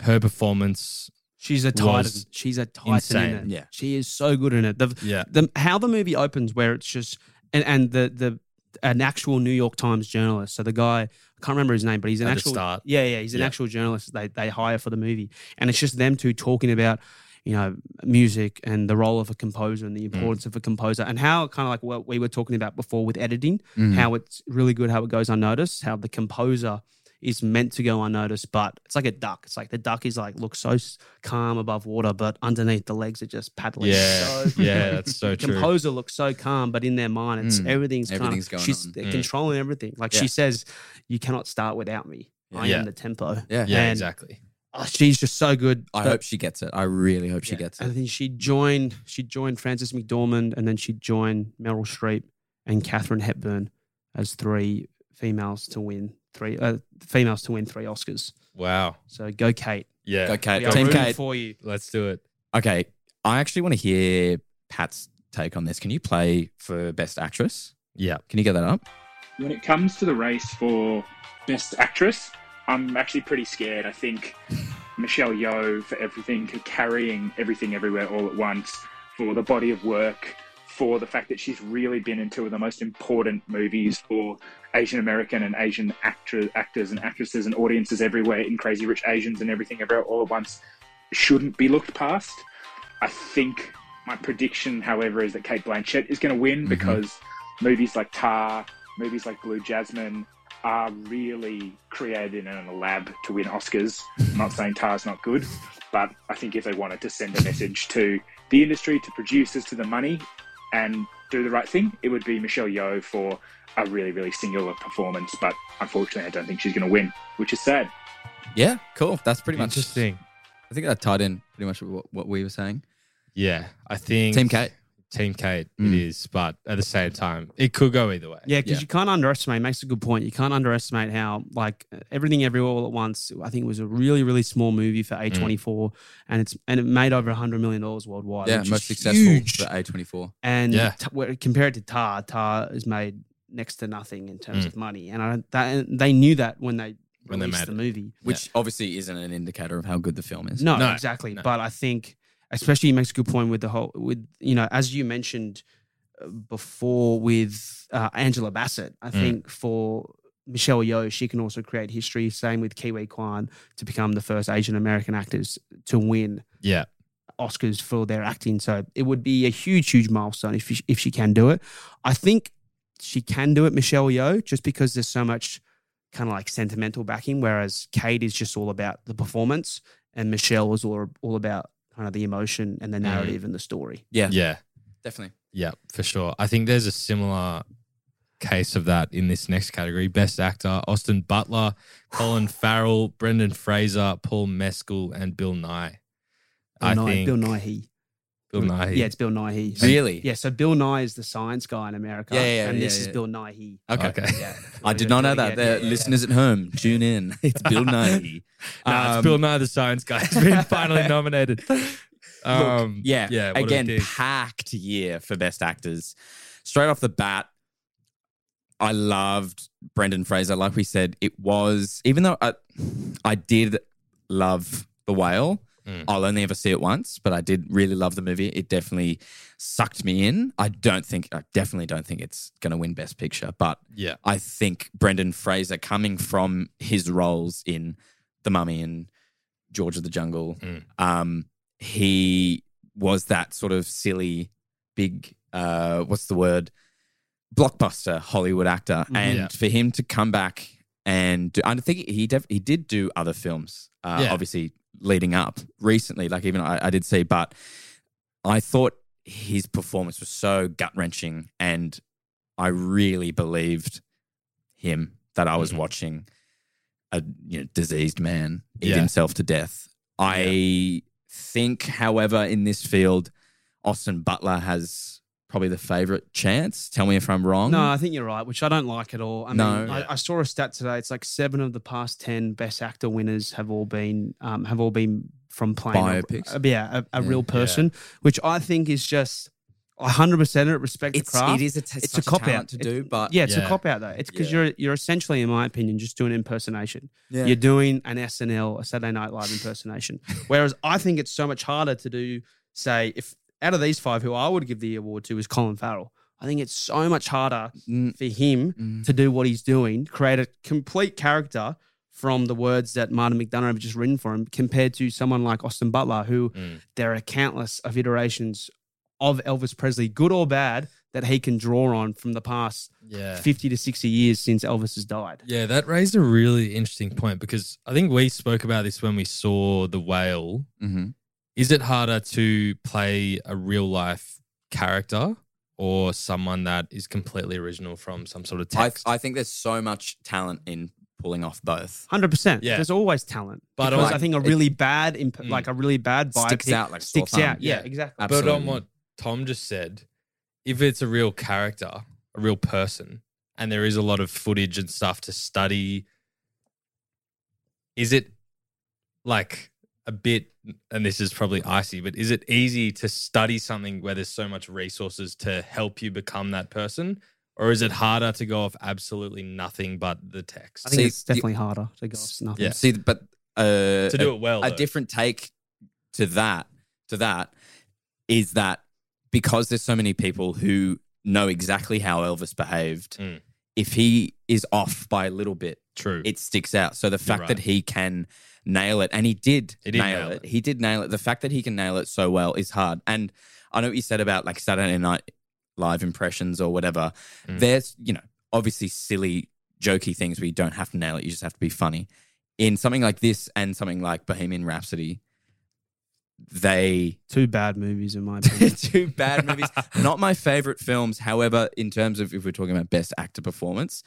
her performance. She's a titan. She's a titan insane. in it. Yeah. she is so good in it. The, Yeah, the how the movie opens, where it's just and and the the an actual New York Times journalist. So the guy, I can't remember his name, but he's an At actual yeah yeah he's an Yeah. actual journalist. They they hire for the movie, and it's just them two talking about you know music and the role of a composer and the Mm. importance of a composer and how kind of like what we were talking about before with editing, Mhm. how it's really good how it goes unnoticed, how the composer is meant to go unnoticed, but it's like a duck. It's like the duck is like looks so calm above water, but underneath the legs are just paddling. yeah, So- yeah. That's so the true. composer looks so calm, but in their mind, it's Mm. everything's Everything's kind going of she's. Mm. controlling everything. Like Yeah. she says, "You cannot start without me. I Yeah. am the tempo." Yeah. Yeah, And- exactly. Oh, she's just so good. I But- hope she gets it. I really hope she yeah. gets And it. then she joined. She joined Frances McDormand, and then she joined Meryl Streep and Katharine Hepburn as three females to win three uh, females to win three Oscars. Wow. So go, Kate. Yeah. Okay, We are Team rooting Kate. for you. Let's do it. Okay, I actually want to hear Pat's take on this. Can you play for Best Actress? Yeah. Can you get that up? When it comes to the race for Best Actress, I'm actually pretty scared. I think Michelle Yeoh for everything, for carrying everything everywhere all at once, for the body of work, for the fact that she's really been in two of the most important movies for Asian American and Asian actor, actors and actresses and audiences everywhere in Crazy Rich Asians and everything everywhere all at once shouldn't be looked past. I think my prediction, however, is that Cate Blanchett is going to win Mhm. because movies like Tar, movies like Blue Jasmine are really created in a lab to win Oscars. I'm not saying Tar's not good, but I think if they wanted to send a message to the industry, to producers, to the money, and do the right thing, it would be Michelle Yeoh for a really, really singular performance. But unfortunately, I don't think she's going to win, which is sad. Yeah, cool. That's pretty much Interesting. I think that tied in pretty much with what, what we were saying. Yeah, I think Team Kate. Team Kate. Mm. It is, but at the same time, it could go either way. Yeah, because Yeah. you can't underestimate. Makes a good point. You can't underestimate how like everything everywhere all at once. I think it was a really really small movie for A twenty four, and it's and it made over hundred million dollars worldwide. yeah, which most is successful huge. for A24. And Yeah. t- where- compared to Tar, Tar is made next to nothing in terms Mm. of money, and I, that, they knew that when they When they released made the movie. Which obviously isn't an indicator of how good the film is. No, No, exactly. no. But I think, especially, he makes a good point with the whole, with you know, as you mentioned uh, before with uh, Angela Bassett. I Mm. think for Michelle Yeoh, she can also create history. Same with Ke Huy Quan to become the first Asian American actors to win Yeah. Oscars for their acting. So it would be a huge, huge milestone if she, if she can do it. I think she can do it, Michelle Yeoh, just because there's so much kind of like sentimental backing, whereas Kate is just all about the performance, and Michelle is all all about kind of the emotion and the narrative mm. and the story. Yeah, Yeah. definitely. Yeah, for sure. I think there's a similar case of that in this next category. Best actor, Austin Butler, Colin Farrell, Brendan Fraser, Paul Mescal, and Bill Nye. Bill I Nye, think Bill Nighy. Bill Nye. Yeah, it's Bill Nighy. Really? Yeah, so Bill Nye is the science guy in America. Yeah, yeah, and yeah, this is yeah. Bill Nye. Okay. Okay. Yeah. I did not know that. The listeners at home, tune in. It's Bill Nighy. Nah, it's Um, Bill Nye the Science Guy He's been finally nominated. Um, yeah, yeah. Again, packed year for best actors. Straight off the bat, I loved Brendan Fraser. Like we said, it was even though I, I did love The Whale. Mm. I'll only ever see it once, but I did really love the movie. It definitely sucked me in. I don't think, I definitely don't think it's going to win Best Picture, but yeah, I think Brendan Fraser, coming from his roles in The Mummy and George of the Jungle, Mm. um, he was that sort of silly, big, uh, what's the word? Blockbuster Hollywood actor. Mhm. And Yeah. for him to come back and do, I think he def- he did do other films, uh, Yeah. obviously leading up recently, like even I, I did see, but I thought his performance was so gut wrenching and I really believed him that I was Mhm. watching a you know, diseased man eat Yeah. himself to death. I think, however, in this field, Austin Butler has probably the favorite chance. Tell me if I'm wrong. No, I think you're right, which I don't like at all. I mean, No. I, I saw a stat today. It's like seven of the past ten best actor winners have all been um, have all been from playing a- Biopics. A, yeah, a, a Yeah. real person, which I think is just 100 percent it respect the it's craft. it is a t- it's a such cop talent out to do, but yeah, it's Yeah. a cop out though. It's because Yeah. you're you're essentially, in my opinion, just doing impersonation. yeah. You're doing an SNL, a Saturday Night Live impersonation. Whereas I think it's so much harder to do. Say, if out of these five, who I would give the award to is Colin Farrell. I think it's so much harder Mm, for him mm. to do what he's doing, create a complete character from the words that Martin McDonagh have just written for him, compared to someone like Austin Butler, who Mm. there are countless of iterations of Elvis Presley, good or bad, that he can draw on from the past yeah. 50 to 60 years since Elvis has died. Yeah, that raised a really interesting point because I think we spoke about this when we saw The Whale. Mhm. Is it harder to play a real life character or someone that is completely original from some sort of I, text? I think there's so much talent in pulling off both. Hundred percent. Yeah. There's always talent, But but also- I think a really bad, imp- Mm. like a really bad biopic Sticks out like sticks out. Yeah, Yeah. exactly. Absolutely. But on what Tom just said, if it's a real character, a real person, and there is a lot of footage and stuff to study, is it like a bit, and this is probably icy, but is it easy to study something where there's so much resources to help you become that person? Or is it harder to go off absolutely nothing but the text? I think See, it's definitely harder to go off nothing. Yeah. See, but uh, to do it well. a though. different take to that to that is that because there's so many people who know exactly how Elvis behaved, Mm. if he is off by a little bit, True. it sticks out. So the fact right. that he can nail it, and he did, He did nail, nail it. it. He did nail it. The fact that he can nail it so well is hard. And I know what you said about like Saturday Night Live impressions or whatever. Mm. There's, you know, obviously silly, jokey things where you don't have to nail it. You just have to be funny. In something like this and something like Bohemian Rhapsody, they Two bad movies in my opinion. two bad movies. Not my favorite films. However, in terms of if we're talking about best actor performance,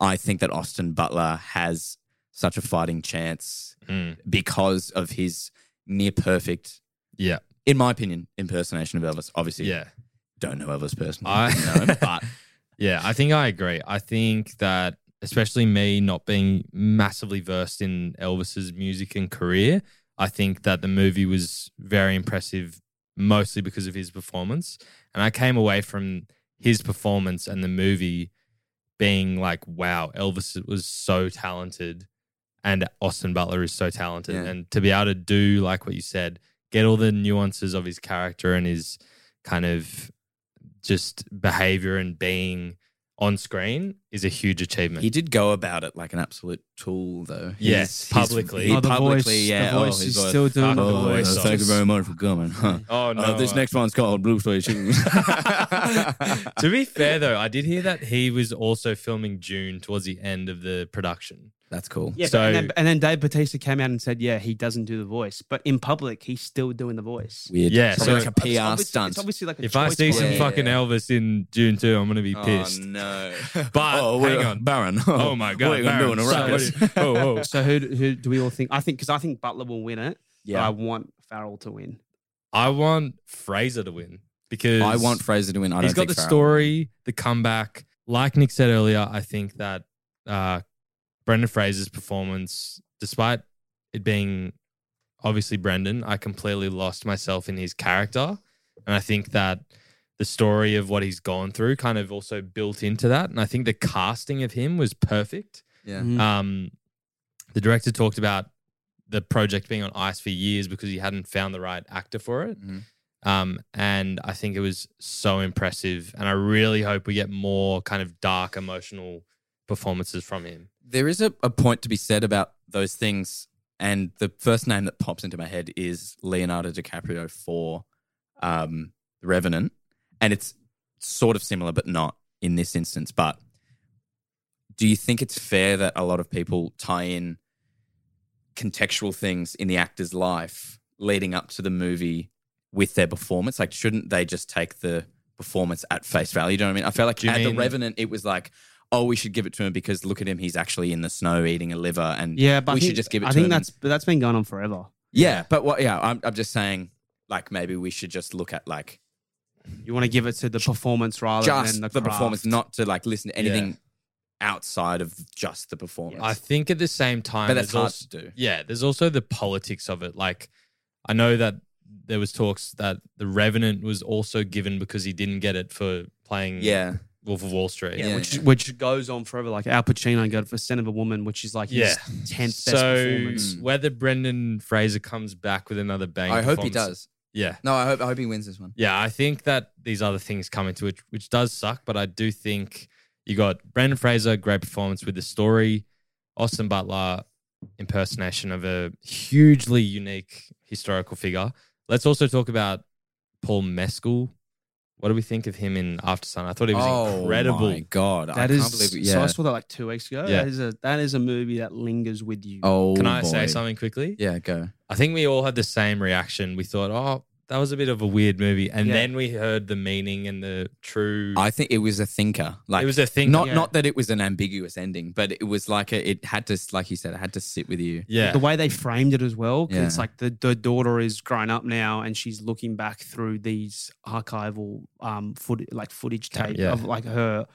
I think that Austin Butler has such a fighting chance Mm. because of his near perfect, Yeah. in my opinion, impersonation of Elvis. Obviously, Yeah. don't know Elvis personally, I know him, but Yeah, I think I agree. I think that especially me not being massively versed in Elvis's music and career, I think that the movie was very impressive mostly because of his performance. And I came away from his performance and the movie being like, wow, Elvis was so talented and Austin Butler is so talented. Yeah. And to be able to do like what you said, get all the nuances of his character and his kind of just behavior and being on screen, is a huge achievement. He did go about it like an absolute tool, though. Yes, He's- publicly. He Oh, the publicly, voice, yeah. the voice oh, he's is like, still doing the Oh, voice. uh, thank you very much for coming. Huh. Oh no! Uh, this next one's called Blue Suede Shoes. to be fair though, I did hear that he was also filming Dune towards the end of the production. That's cool. Yeah, So- and, then, and then Dave Bautista came out and said, "Yeah, he doesn't do the voice, but in public, he's still doing the voice." Weird. Yeah, Probably so- like a It's PR obviously- stunt. It's obviously like a If I see some. Yeah. fucking Elvis in Dune too, I'm gonna be pissed. Oh no! But oh, hang on. Baron. Oh my god! what are you gonna a so- oh, oh. So who who do we all think? I think because I think Butler will win it. but I want Farrell to win. I want Fraser to win because I want Fraser to win. I he's don't got the Farrell. story, the comeback. Like Nick said earlier, I think that uh, Brendan Fraser's performance, despite it being obviously Brendan, I completely lost myself in his character, and I think that the story of what he's gone through kind of also built into that. And I think the casting of him was perfect. Yeah. Mhm. Um, the director talked about the project being on ice for years because he hadn't found the right actor for it. Mhm. Um, and I think it was so impressive. And I really hope we get more kind of dark, emotional performances from him. There is a, a point to be said about those things, and the first name that pops into my head is Leonardo DiCaprio for um, The Revenant, and it's sort of similar, but not in this instance. But do you think it's fair that a lot of people tie in contextual things in the actor's life leading up to the movie with their performance? Like, shouldn't they just take the performance at face value? Do you know what I mean? I felt like at The Revenant, it was like, oh, we should give it to him because look at him, he's actually in the snow eating a liver, and Yeah, but we I think, should just give it I to think him. that's but that's been going on forever. yeah, but what? Yeah, I'm, I'm just saying, like maybe we should just look at like You want to give it to the performance rather just than the, the, performance, not to like listen to anything outside of just the performance. I think at the same time, but that's hard also, to do. yeah, there's also the politics of it. Like, I know that there was talks that the Revenant was also given because he didn't get it for playing Yeah, Wolf of Wall Street. Yeah, Yeah, which yeah. which goes on forever. Like Al Pacino got it for Scent of a Woman, which is like his Yeah. tenth best So performance. Mm. whether Brendan Fraser comes back with another bang, I hope he does. Yeah, No, I hope I hope he wins this one. yeah. I think that these other things come into it, which does suck. But I do think you got Brendan Fraser, great performance with the story. Austin Butler, impersonation of a hugely unique historical figure. Let's also talk about Paul Mescal. What do we think of him in Aftersun? I thought he was incredible. oh incredible. my god, I That can't believe it. so. I saw that like two weeks ago. Yeah. That is a that is a movie that lingers with you. oh, Can I say something quickly? Yeah, go. I think we all had the same reaction. We thought, oh, that was a bit of a weird movie. And Yeah. then we heard the meaning and the true. I think it was a thinker. Like it was a thing. not yeah. not that it was an ambiguous ending, but it was like a, it had to, like you said, it had to sit with you. yeah. The way they framed it as well, 'cause it's Yeah. like the, the daughter is grown up now and she's looking back through these archival um foot like footage tape yeah. of like her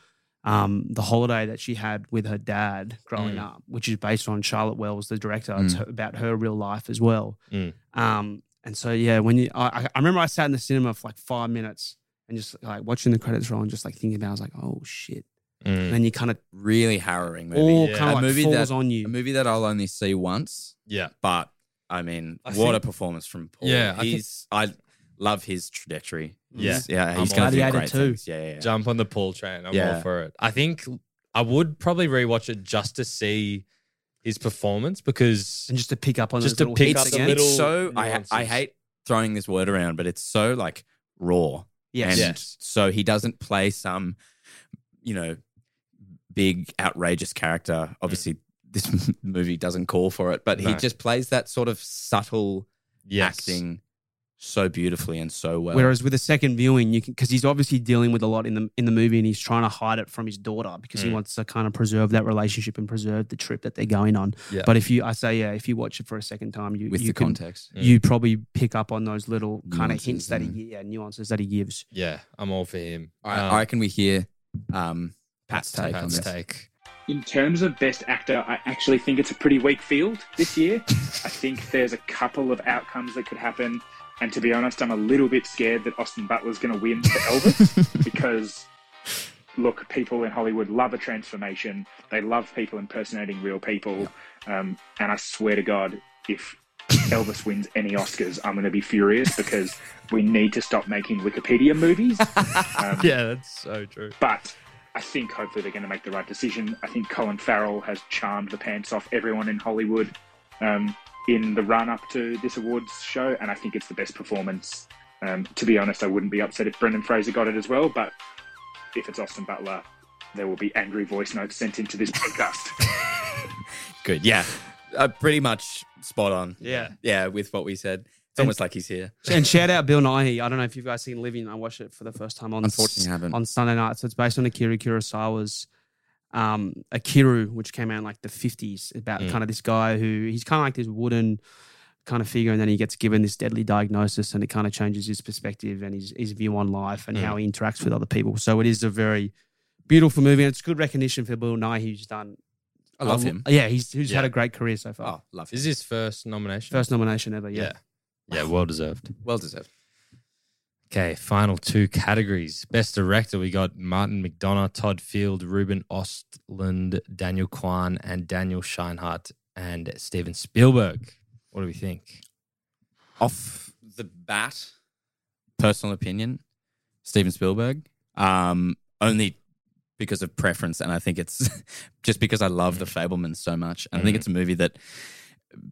um the holiday that she had with her dad growing Mm. up, which is based on Charlotte Wells, the director. It's Mm. her, about her real life as well. Mm. Um and so yeah, when you I, I- I remember I sat in the cinema for like five minutes and just like watching the credits roll and just like thinking about it, I was like, oh shit. Mm. And then you kind of Really harrowing movie. all Yeah. kind A of like movie falls that- on a you. movie that I'll only see once, Yeah. but I mean, I what a performance from Paul. Yeah, I think- he's I love his trajectory. Yeah. He's- yeah, I'm he's all going to do great too. Yeah, yeah, yeah. Jump on the Paul train. I'm Yeah. all for it. I think I would probably rewatch it just to see his performance because and just to pick up on Just to pick hits up the again. little- It's so I I hate throwing this word around, but it's so like raw. yes. And Yes. so he doesn't play some, you know, big outrageous character. Mm. Obviously, this movie doesn't call for it, but he No. just plays that sort of subtle yes. acting so beautifully and so well. Whereas with a second viewing, you can because he's obviously dealing with a lot in the in the movie, and he's trying to hide it from his daughter because he Mm. wants to kind of preserve that relationship and preserve the trip that they're going on. Yeah. But if you, I say, yeah, if you watch it for a second time, you with you the can, context. Mm. you probably pick up on those little kind of hints that he yeah nuances that he gives. Yeah, I'm all for him. I, Um, I reckon we hear um, Pat's take on Pat's this. take. In terms of best actor, I actually think it's a pretty weak field this year. I think there's a couple of outcomes that could happen. And to be honest, I'm a little bit scared that Austin Butler's going to win for Elvis because, look, people in Hollywood love a transformation. They love people impersonating real people. Um, and I swear to God, if Elvis wins any Oscars, I'm going to be furious because we need to stop making Wikipedia movies. Um, Yeah, that's so true. but I think hopefully they're going to make the right decision. I think Colin Farrell has charmed the pants off everyone in Hollywood um, in the run up to this awards show, and I think it's the best performance. Um, to be honest, I wouldn't be upset if Brendan Fraser got it as well, but if it's Austin Butler, there will be angry voice notes sent into this podcast. Good. Yeah. Uh, pretty much spot on. Yeah. Yeah, with what we said. It's almost like he's here. And shout out Bill Nighy. I don't know if you've guys seen Living. I watched it for the first time on Unfortunately, I haven't. on Sunday night. So it's based on Akira Kurosawa's um, Ikiru, which came out in like the fifties, about Mm. kind of this guy who he's kind of like this wooden kind of figure, and then he gets given this deadly diagnosis, and it kind of changes his perspective and his his view on life and Mm. how he interacts with other people. So it is a very beautiful movie, and it's good recognition for Bill Nighy, who's done. I love a- him. Yeah, he's who's Yeah. had a great career so far. Oh, love him. Is his first nomination? First nomination ever. Yeah. yeah. Yeah, well deserved. well deserved. Okay, final two categories. Best director, we got Martin McDonagh, Todd Field, Ruben Ostlund, Daniel Kwan, and Daniel Scheinert, and Steven Spielberg. What do we think? Off the bat, personal opinion, Steven Spielberg. Um, only because of preference, and I think it's just because I love The Fabelmans so much. And I think Mhm. it's a movie that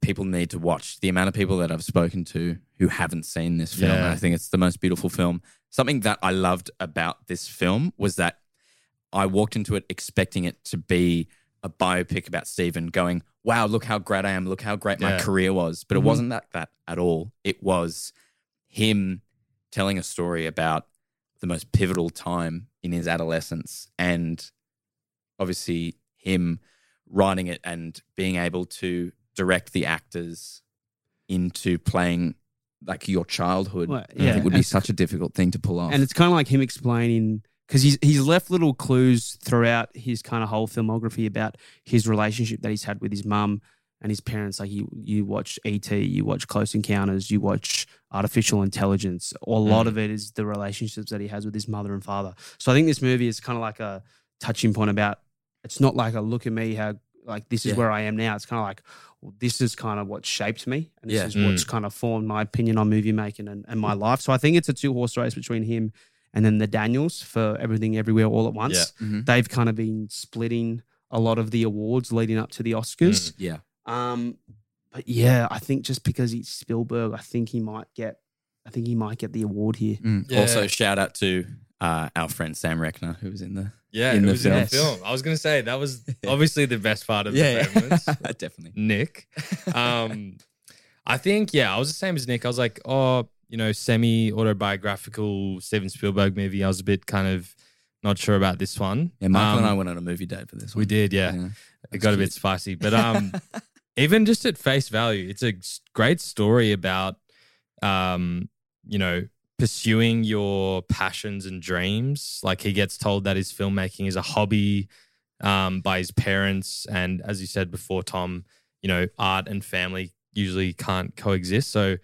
people need to watch. The amount of people that I've spoken to who haven't seen this film, Yeah. I think it's the most beautiful film. Something that I loved about this film was that I walked into it expecting it to be a biopic about Stephen, going, "Wow, look how great I am! Look how great my career was." But Mhm. it wasn't that that at all. It was him telling a story about the most pivotal time in his adolescence, and obviously him writing it and being able to direct the actors into playing like your childhood. Well, yeah, think would be and- such a difficult thing to pull off. And it's kind of like him explaining because he's he's left little clues throughout his kind of whole filmography about his relationship that he's had with his mum and his parents. Like you, you watch ET, you watch Close Encounters, you watch Artificial Intelligence. A lot Mm. of it is the relationships that he has with his mother and father. So I think this movie is kind of like a touching point about. It's not like a look at me how like this is Yeah. where I am now. It's kind of like well, this is kind of what shaped me, and this Yeah. is what's kind of formed my opinion on movie making and, and my life. So I think it's a two horse race between him and then the Daniels for everything everywhere all at once. Yeah. Mhm. They've kind of been splitting a lot of the awards leading up to the Oscars. yeah. Um, but yeah, I think just because he's Spielberg, I think he might get. I think he might get the award here. Mm. Yeah. Also, shout out to uh, our friend Sam Rechner, who was in the Yeah, In it the was in the film. film. I was going to say that was obviously the best part of the Fabelmans. definitely. Nick. Um, I think, yeah, I was the same as Nick. I was like, oh, you know, semi autobiographical Steven Spielberg movie. I was a bit kind of not sure about this one. Yeah, Michael and Um, I went on a movie date for this. We did, yeah. Yeah. It got a bit spicy. But um, even just at face value, it's a great story about, um, you know, pursuing your passions and dreams. Like he gets told that his filmmaking is a hobby um, by his parents. And as you said before, Tom, you know, art and family usually can't coexist. So it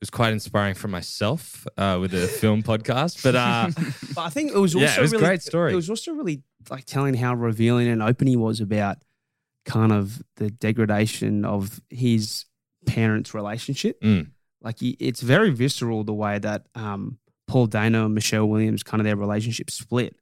was quite inspiring for myself uh, with the film podcast. But uh, But I think it was also Yeah, it was a really, great story. It was also really like telling how revealing and open he was about kind of the degradation of his parents' relationship. Mm. Like it's very visceral the way that um, Paul Dano and Michelle Williams kind of their relationship split.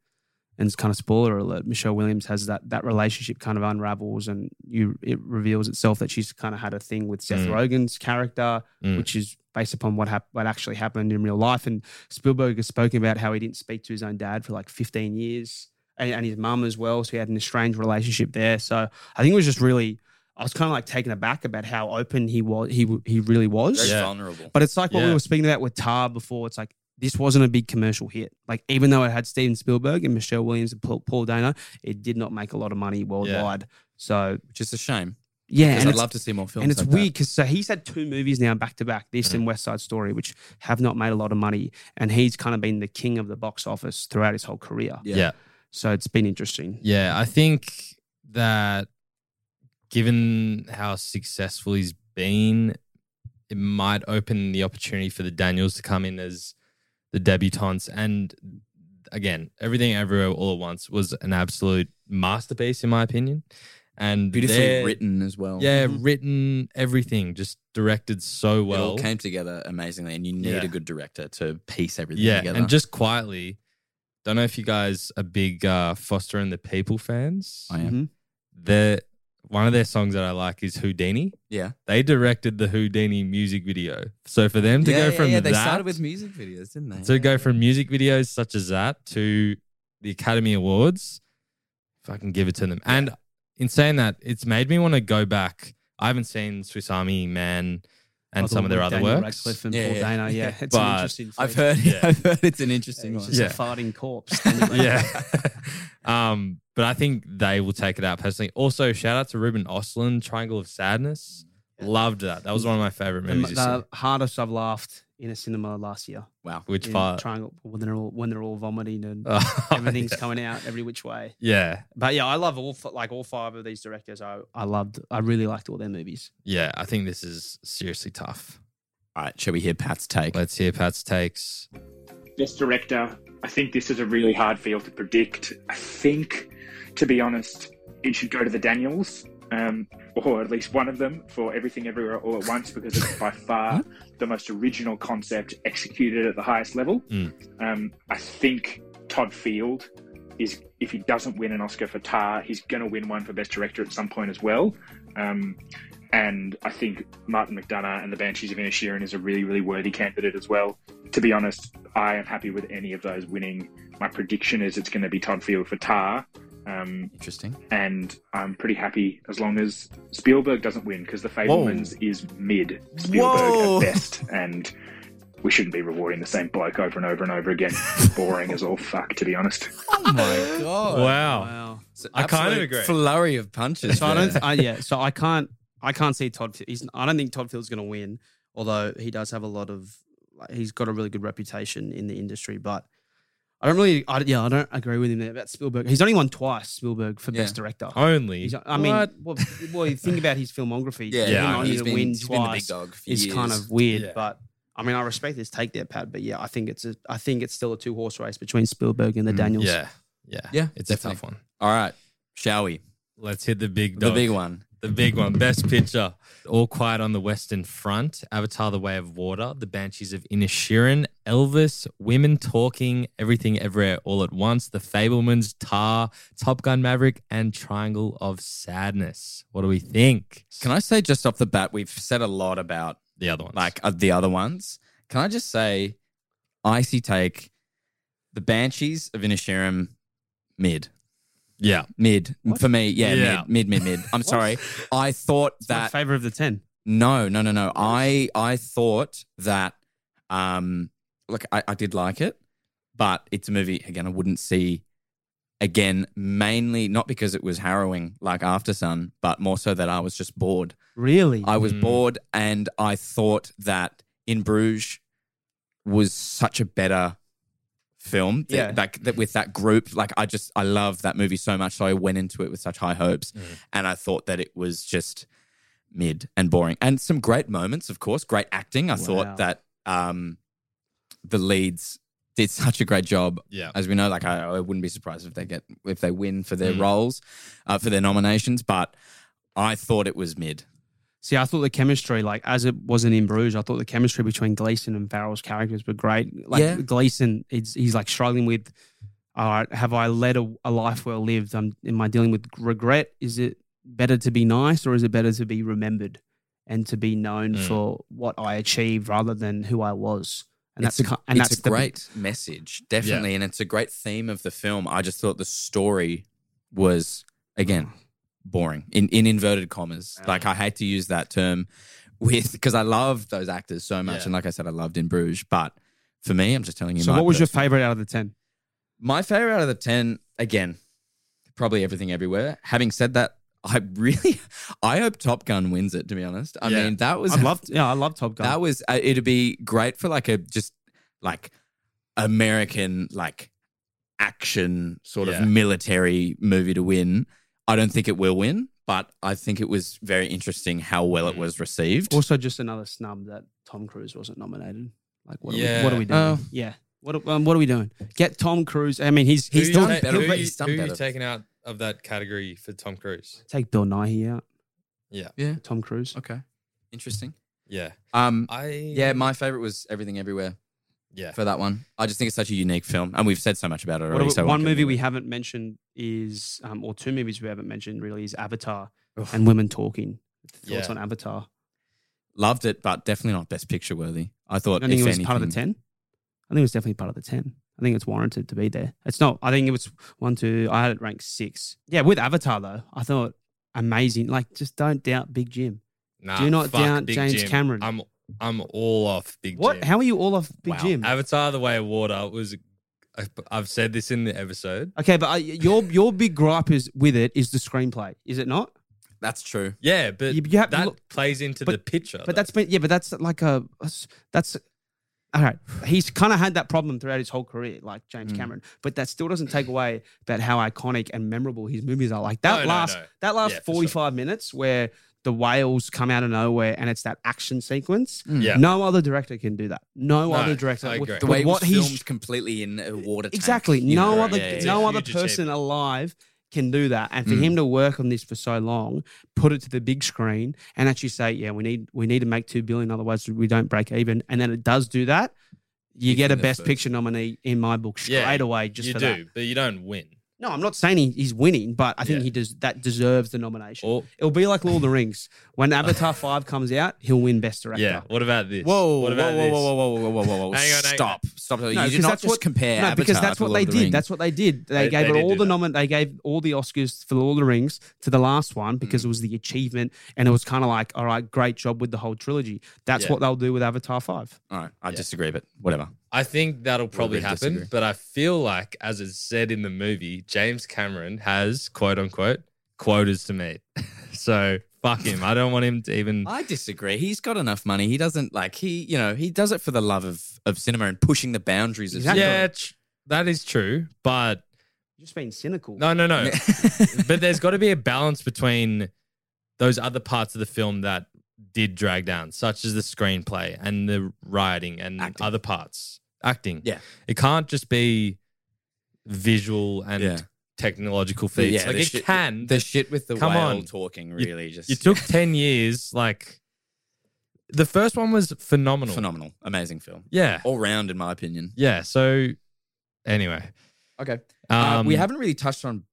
And it's kind of spoiler alert. Michelle Williams has that that relationship kind of unravels, and you it reveals itself that she's kind of had a thing with Seth Mm. Rogen's character, Mm. which is based upon what hap- what actually happened in real life. And Spielberg has spoken about how he didn't speak to his own dad for like 15 years and, and his mum as well. So he had an estranged relationship there. So I think it was just really, I was kind of like taken aback about how open he was. He he really was. Very Yeah. vulnerable. But it's like what we were speaking about with Tar before. It's like this wasn't a big commercial hit. Like even though it had Steven Spielberg and Michelle Williams and Paul, Paul Dano, it did not make a lot of money worldwide. So which is a shame. yeah, and I'd love to see more films. and it's like weird because so he's had two movies now back to back, this mm. and West Side Story, which have not made a lot of money, and he's kind of been the king of the box office throughout his whole career. Yeah. yeah. So it's been interesting. Yeah, I think that given how successful he's been, it might open the opportunity for the Daniels to come in as the debutantes. And again, everything everywhere all at once was an absolute masterpiece, in my opinion. And Beautifully written as well. Yeah, Mhm. written, everything just directed so It all well. came together amazingly, and you need Yeah. a good director to piece everything yeah, together. and just quietly, don't know if you guys are big uh, Foster and the People fans. I am. Mhm. Their one of their songs that I like is Houdini. Yeah. They directed the Houdini music video. So for them to yeah, go yeah, from yeah. They that started with music videos, didn't they? to go from music videos such as that to the Academy Awards, if I can give it to them. And in saying that, it's made me want to go back. I haven't seen Swiss Army Man and some of their other Daniel works. Radcliffe and Yeah, Paul yeah. Dano. Yeah, it's an interesting. I've heard. Yeah. I've heard it's an interesting It's one. just Yeah. a farting corpse. yeah. Um, but I think they will take it out personally. Also, shout out to Ruben Ostlund, Triangle of Sadness. Loved that. That was one of my favorite movies. to the hardest I've laughed in a cinema last year. Wow. Which in part? Triangle when they're all when they're all vomiting and Oh, everything's yeah. coming out every which way. Yeah, But yeah, I love all like all five of these directors. I I loved. I really liked all their movies. yeah. I think this is seriously tough. All right. Shall we hear Pat's take? Let's hear Pat's takes. Best director, I think this is a really hard field to predict. I think, to be honest, it should go to the Daniels, um, or at least one of them, for Everything Everywhere All at Once, because it's by far the most original concept executed at the highest level. Mm. Um, I think Todd Field is, if he doesn't win an Oscar for Tar, he's going to win one for Best Director at some point as well. Um, and I think Martin McDonagh and the Banshees of Inisherin is a really, really worthy candidate as well. To be honest, I am happy with any of those winning. My prediction is it's going to be Todd Field for Tar. Um, Interesting. and I'm pretty happy as long as Spielberg doesn't win because The Fabelmans is mid Spielberg Whoa. at best, and we shouldn't be rewarding the same bloke over and over and over again. Boring as all fuck, to be honest. Oh my god. Wow. Wow. I kind of agree. Flurry of punches. So I don't. I, yeah. So I can't. I can't see Todd. He's. I don't think Todd Field's going to win. Although he does have a lot of. Like, he's got a really good reputation in the industry, but. I don't really, I, yeah, I don't agree with him there about Spielberg. He's only won twice, Spielberg, for Yeah. best director. Only. He's, I mean, well, well, you think about his filmography. Yeah, Yeah, him I he's been, win he's been the big twice dog for is years. kind of weird. Yeah. But I mean, I respect his take there, Pat. But yeah, I think it's a, I think it's still a two horse race between Spielberg and the Mm, Daniels. Yeah. Yeah. Yeah, It's a tough one. All right. Shall we? Let's hit the big The big one. The big one. Best picture. All Quiet on the Western Front, Avatar The Way of Water, The Banshees of Inisherin, Elvis, Women Talking, Everything Everywhere All at Once, The Fabelmans, Tar, Top Gun Maverick, and Triangle of Sadness. What do we think? Can I say just off the bat, we've said a lot about The other ones. like uh, the other ones. Can I just say, icy take, the Banshees of Inisherin, mid, yeah. mid for me. Yeah, Yeah. mid, mid, mid, mid. I'm sorry. I thought It's my that favor of the ten. no, no, no, no. I I thought that um look, I, I did like it, but it's a movie again I wouldn't see again, mainly not because it was harrowing like Aftersun, but more so that I was just bored. Really? I was Mm. bored and I thought that In Bruges was such a better film that, Yeah. that, that with that group like I just I love that movie so much so I went into it with such high hopes Mm. and I thought that it was just mid and boring and some great moments of course great acting I Wow. thought that um the leads did such a great job Yeah. as we know like I, I wouldn't be surprised if they get if they win for their Mm. roles uh, for their nominations but I thought it was mid See, I thought the chemistry, like as it wasn't in Bruges, I thought the chemistry between Gleason and Farrell's characters were great. Like Yeah. Gleason, it's, he's like struggling with, all right, have I led a, a life well lived? Um, am am I dealing with regret? Is it better to be nice or is it better to be remembered and to be known Mm. for what I achieved rather than who I was? And it's that's a, and it's that's a the- great message, definitely, and it's a great theme of the film. I just thought the story was again boring in, in inverted commas. Like I hate to use that term with because I love those actors so much, Yeah. and like I said, I loved in Bruges. But for me, I'm just telling you. So, what was your favorite out of the ten? my favorite out of the 10 again probably everything everywhere having said that i really i hope top gun wins it to be honest i Yeah. mean that was I loved, yeah, I love Top Gun. that was uh, it'd be great for like a just like american like action sort Yeah. of military movie to win i don't think it will win but i think it was very interesting how well it was received also just another snub that Tom Cruise wasn't nominated. Like, what, are, we, what are we doing? Oh. Yeah. What, are- um, what are we doing? Get Tom Cruise. I mean, he's He's he's done done better. Who, but are you- he's done who are you taking out of that category for Tom Cruise? Take Bill Nighy out. Yeah. yeah Tom Cruise. okay interesting Yeah. um I yeah my favorite was everything everywhere Yeah. for that one. I just think it's such a unique film, and we've said so much about it already. about- so one movie we haven't mentioned is, um, or two movies we haven't mentioned really is Avatar and Women Talking. Thoughts Yeah. on Avatar? loved it, but definitely not best picture worthy. I thought I think if it was part of the ten. I think it was definitely part of the ten. I think it's warranted to be there. It's not. I think it was one, two. I had it ranked six. Yeah, with Avatar though, I thought amazing. Like, just don't doubt Big Jim. Nah, Do not doubt Big James Jim. Cameron. I'm I'm all off Big What? Jim. How are you all off Big Wow. Jim? Avatar: The Way of Water was. I- I've said this in the episode. Okay, but uh, your your big gripe is with it is the screenplay, is it not? That's true. Yeah, but You- you have- that look- plays into but- the picture. But though. that's been yeah, but that's like a that's all right. He's kind of had that problem throughout his whole career, like James Mm. Cameron. But that still doesn't take away about how iconic and memorable his movies are. Like that No, no, last no. that last Yeah, for sure. forty five minutes where the whales come out of nowhere and it's that action sequence. Yeah. No other director can do that. No, No, other director. I with- agree. The with way it was what he's filmed completely in a water tank. Exactly. you No know, other yeah, yeah, no yeah. other Huge person achievement. alive can do that. And for Mm. him to work on this for so long, put it to the big screen and actually say, yeah, we need we need to make two billion, otherwise we don't break even. And then it does do that. You He's get a best first. picture nominee in my book straight Yeah, away just you for do, that. but you don't win. No, I'm not saying he, he's winning, but I think Yeah. he does that deserves the nomination. Or It'll be like Lord of the Rings. When Avatar 5 comes out, he'll win Best Director. yeah. What about this? Whoa, What whoa, about whoa, this? whoa, whoa, whoa, whoa, whoa, whoa, whoa! Hang on, hang Stop, stop! No, you did because not that's just what- compare. No, because Avatar that's to what Lord they of the did. Rings. That's what they did. They, They- gave they it did all do the that. nomin. They gave all the Oscars for Lord of the Rings to the last one because Mm. it was the achievement, and it was kind of like, all right, great job with the whole trilogy. That's Yeah. what they'll do with Avatar Five. All right, I Yeah. disagree, but whatever. I think that'll probably happen, disagree. but I feel like, as it's said in the movie, James Cameron has quote unquote quotas to meet. so fuck him. I don't want him to even. I disagree. He's got enough money. He doesn't like he, you know, he does it for the love of of cinema and pushing the boundaries of Exactly. Yeah, tr- that is true, but You're just being cynical. no, no, no. but there's got to be a balance between those other parts of the film that did drag down, such as the screenplay and the writing and Acting. other parts. Acting. Yeah. It can't just be visual and Yeah. technological feats. yeah, like the it shit- can. the shit with the Come whale on. talking really just you took 10 years. Like the first one was phenomenal. phenomenal, amazing film, Yeah. all round in my opinion. Yeah. So anyway. Okay, uh, Um, we haven't really touched on.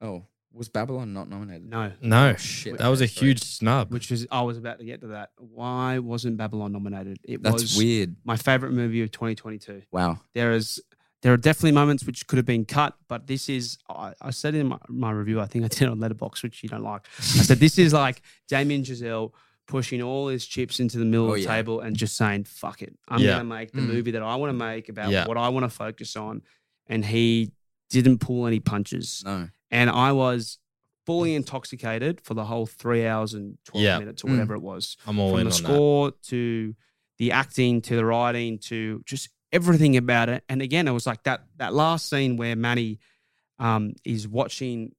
Oh, was Babylon not nominated? No. No. shit. That was a huge snub. Which is, I was about to get to that. Why wasn't Babylon nominated? It That's was weird. my favorite movie of 2022. Wow. There is, there are definitely moments which could have been cut, but this is. I, I said in my, my review, I think I did on Letterboxd, which you don't like. I said this is like Damien Chazelle pushing all his chips into the middle Oh, of the yeah. table and just saying, "Fuck it, I'm Yeah. gonna make the Mm. movie that I want to make about Yeah. what I want to focus on," and he didn't pull any punches, No. And I was fully intoxicated for the whole three hours and twelve Yeah. minutes or Mm. whatever it was I'm all from the on that. score to the acting to the writing to just everything about it. And again, it was like that that last scene where Manny um, is watching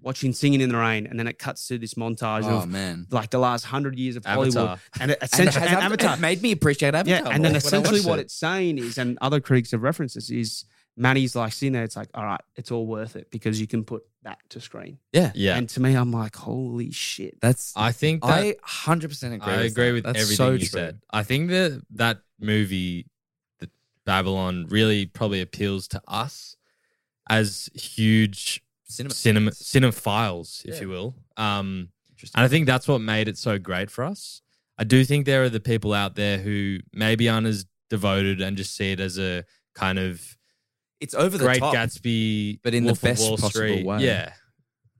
watching Singing in the Rain, and then it cuts to this montage Oh of man. like the last hundred years of Hollywood, Avatar. and it And, essentially has and Avatar- made me appreciate Avatar. Yeah, and then more when I essentially what it. it's saying is, and other critics have referenced this, is Manny's like sitting there. It's like, all right, it's all worth it because you can put that to screen. Yeah, Yeah. And to me, I'm like, holy shit. that's. I think that I hundred percent agree. I with agree that. with That's everything so you true. said. I think that that movie, the Babylon, really probably appeals to us as huge Cinema, cinema cinephiles, if Yeah. you will. Um, and I think that's what made it so great for us. I do think there are the people out there who maybe aren't as devoted and just see it as a kind of It's over the Great top. Gatsby, but in the Wolf of best Wall possible Street. way. Yeah.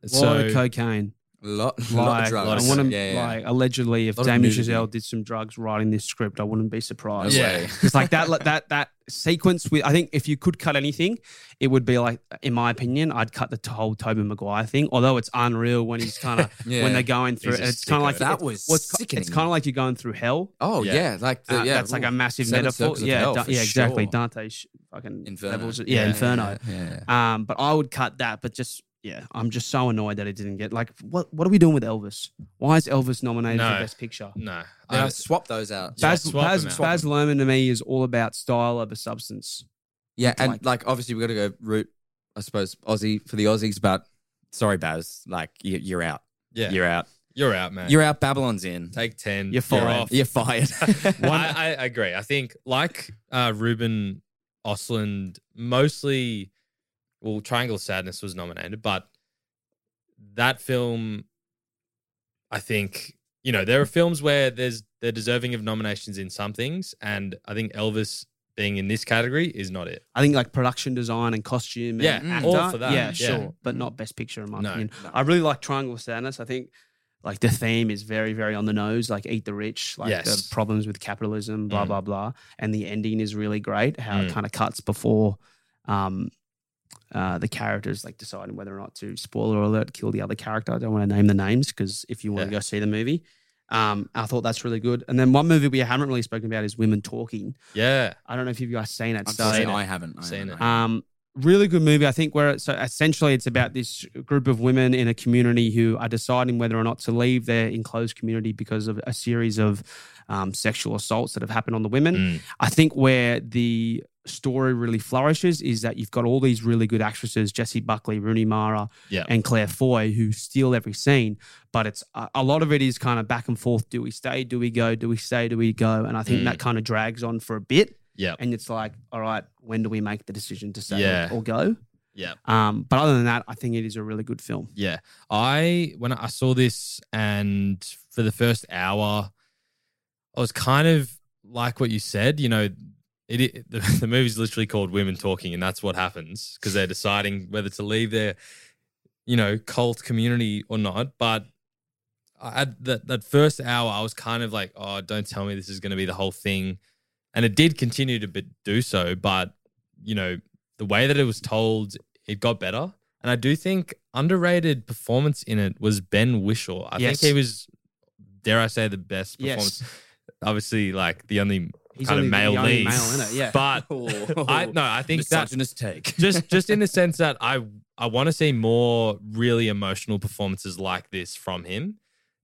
A lot of cocaine. lot, lot of drugs. I want to yeah, yeah. like allegedly, if Lot of Damien nudity. Giselle did some drugs writing this script, I wouldn't be surprised. No Yeah. way. It's like that that that sequence with I think if you could cut anything, it would be like in my opinion, I'd cut the whole Tobey Maguire thing. Although it's unreal when he's kind of Yeah. when they're going through it. It's kind of like That was well, it's, sickening. it's kind of like you're going through hell. Oh Yeah. yeah, like the, Uh, yeah, that's like a massive metaphor. Yeah, da- yeah, exactly. sure. Dante's fucking Inferno. levels. Yeah, Inferno. Yeah, yeah. Um, but I would cut that. But just yeah, I'm just so annoyed that it didn't get like what what are we doing with Elvis? Why is Elvis nominated No. for Best Picture? No. Yeah, I- swap those out. Yeah, Baz, swap Baz, them out. Baz Luhrmann to me is all about style over substance. Yeah, and Like- like, obviously we got to go root, I suppose, Aussie for the Aussies. But sorry, Baz, like you, you're out. yeah. You're out. You're out, man. You're out. Babylon's in. Take 10. You're fired. off. You're fired. I, I agree. I think, like uh, Ruben Ostlund, mostly, well, Triangle of Sadness was nominated, but that film, I think, you know, there are films where there's they're deserving of nominations in some things, and I think Elvis being in this category is not it. I think like production design and costume. Yeah, and all for that. Yeah, Yeah. sure, but not best picture in my No, opinion. no. I really like Triangle of Sadness. I think like the theme is very, very on the nose. Like eat the rich, like Yes. the problems with capitalism, blah Mm. blah blah, and the ending is really great. How Mm. it kind of cuts before. Um, uh, the characters like deciding whether or not to spoiler alert kill the other character. I don't want to name the names because if you want to Yeah. go see the movie, um, I thought that's really good. And then one movie we haven't really spoken about is Women Talking. Yeah. I don't know if you guys seen it. I've So- seen it. I haven't. I Seen haven't. it. um, really good movie. I think where so essentially it's about this group of women in a community who are deciding whether or not to leave their enclosed community because of a series of um, sexual assaults that have happened on the women. Mm. I think where the story really flourishes is that you've got all these really good actresses, Jessie Buckley, Rooney Mara, Yeah. and Claire Foy, who steal every scene. But it's a, a lot of it is kind of back and forth. Do we stay? Do we go? Do we stay? Do we go? And I think Mm. that kind of drags on for a bit. Yeah. And it's like, all right, when do we make the decision to stay Yeah. or go? Yeah. Um, but other than that, I think it is a really good film. Yeah. I when I saw this and for the first hour, I was kind of like what you said, you know, it, it the, the movie's literally called Women Talking, and that's what happens because they're deciding whether to leave their, you know, cult community or not. But I, at that that first hour, I was kind of like, oh, don't tell me this is going to be the whole thing, and it did continue to do so. But you know, the way that it was told, it got better. And I do think underrated performance in it was Ben Whishaw. I Yes. think he was, dare I say, the best performance. Yes. Obviously, like the only He's kind of only the male lead. male in it, yeah. But oh. I no, I think that misogynist take. just just in the sense that I I want to see more really emotional performances like this from him.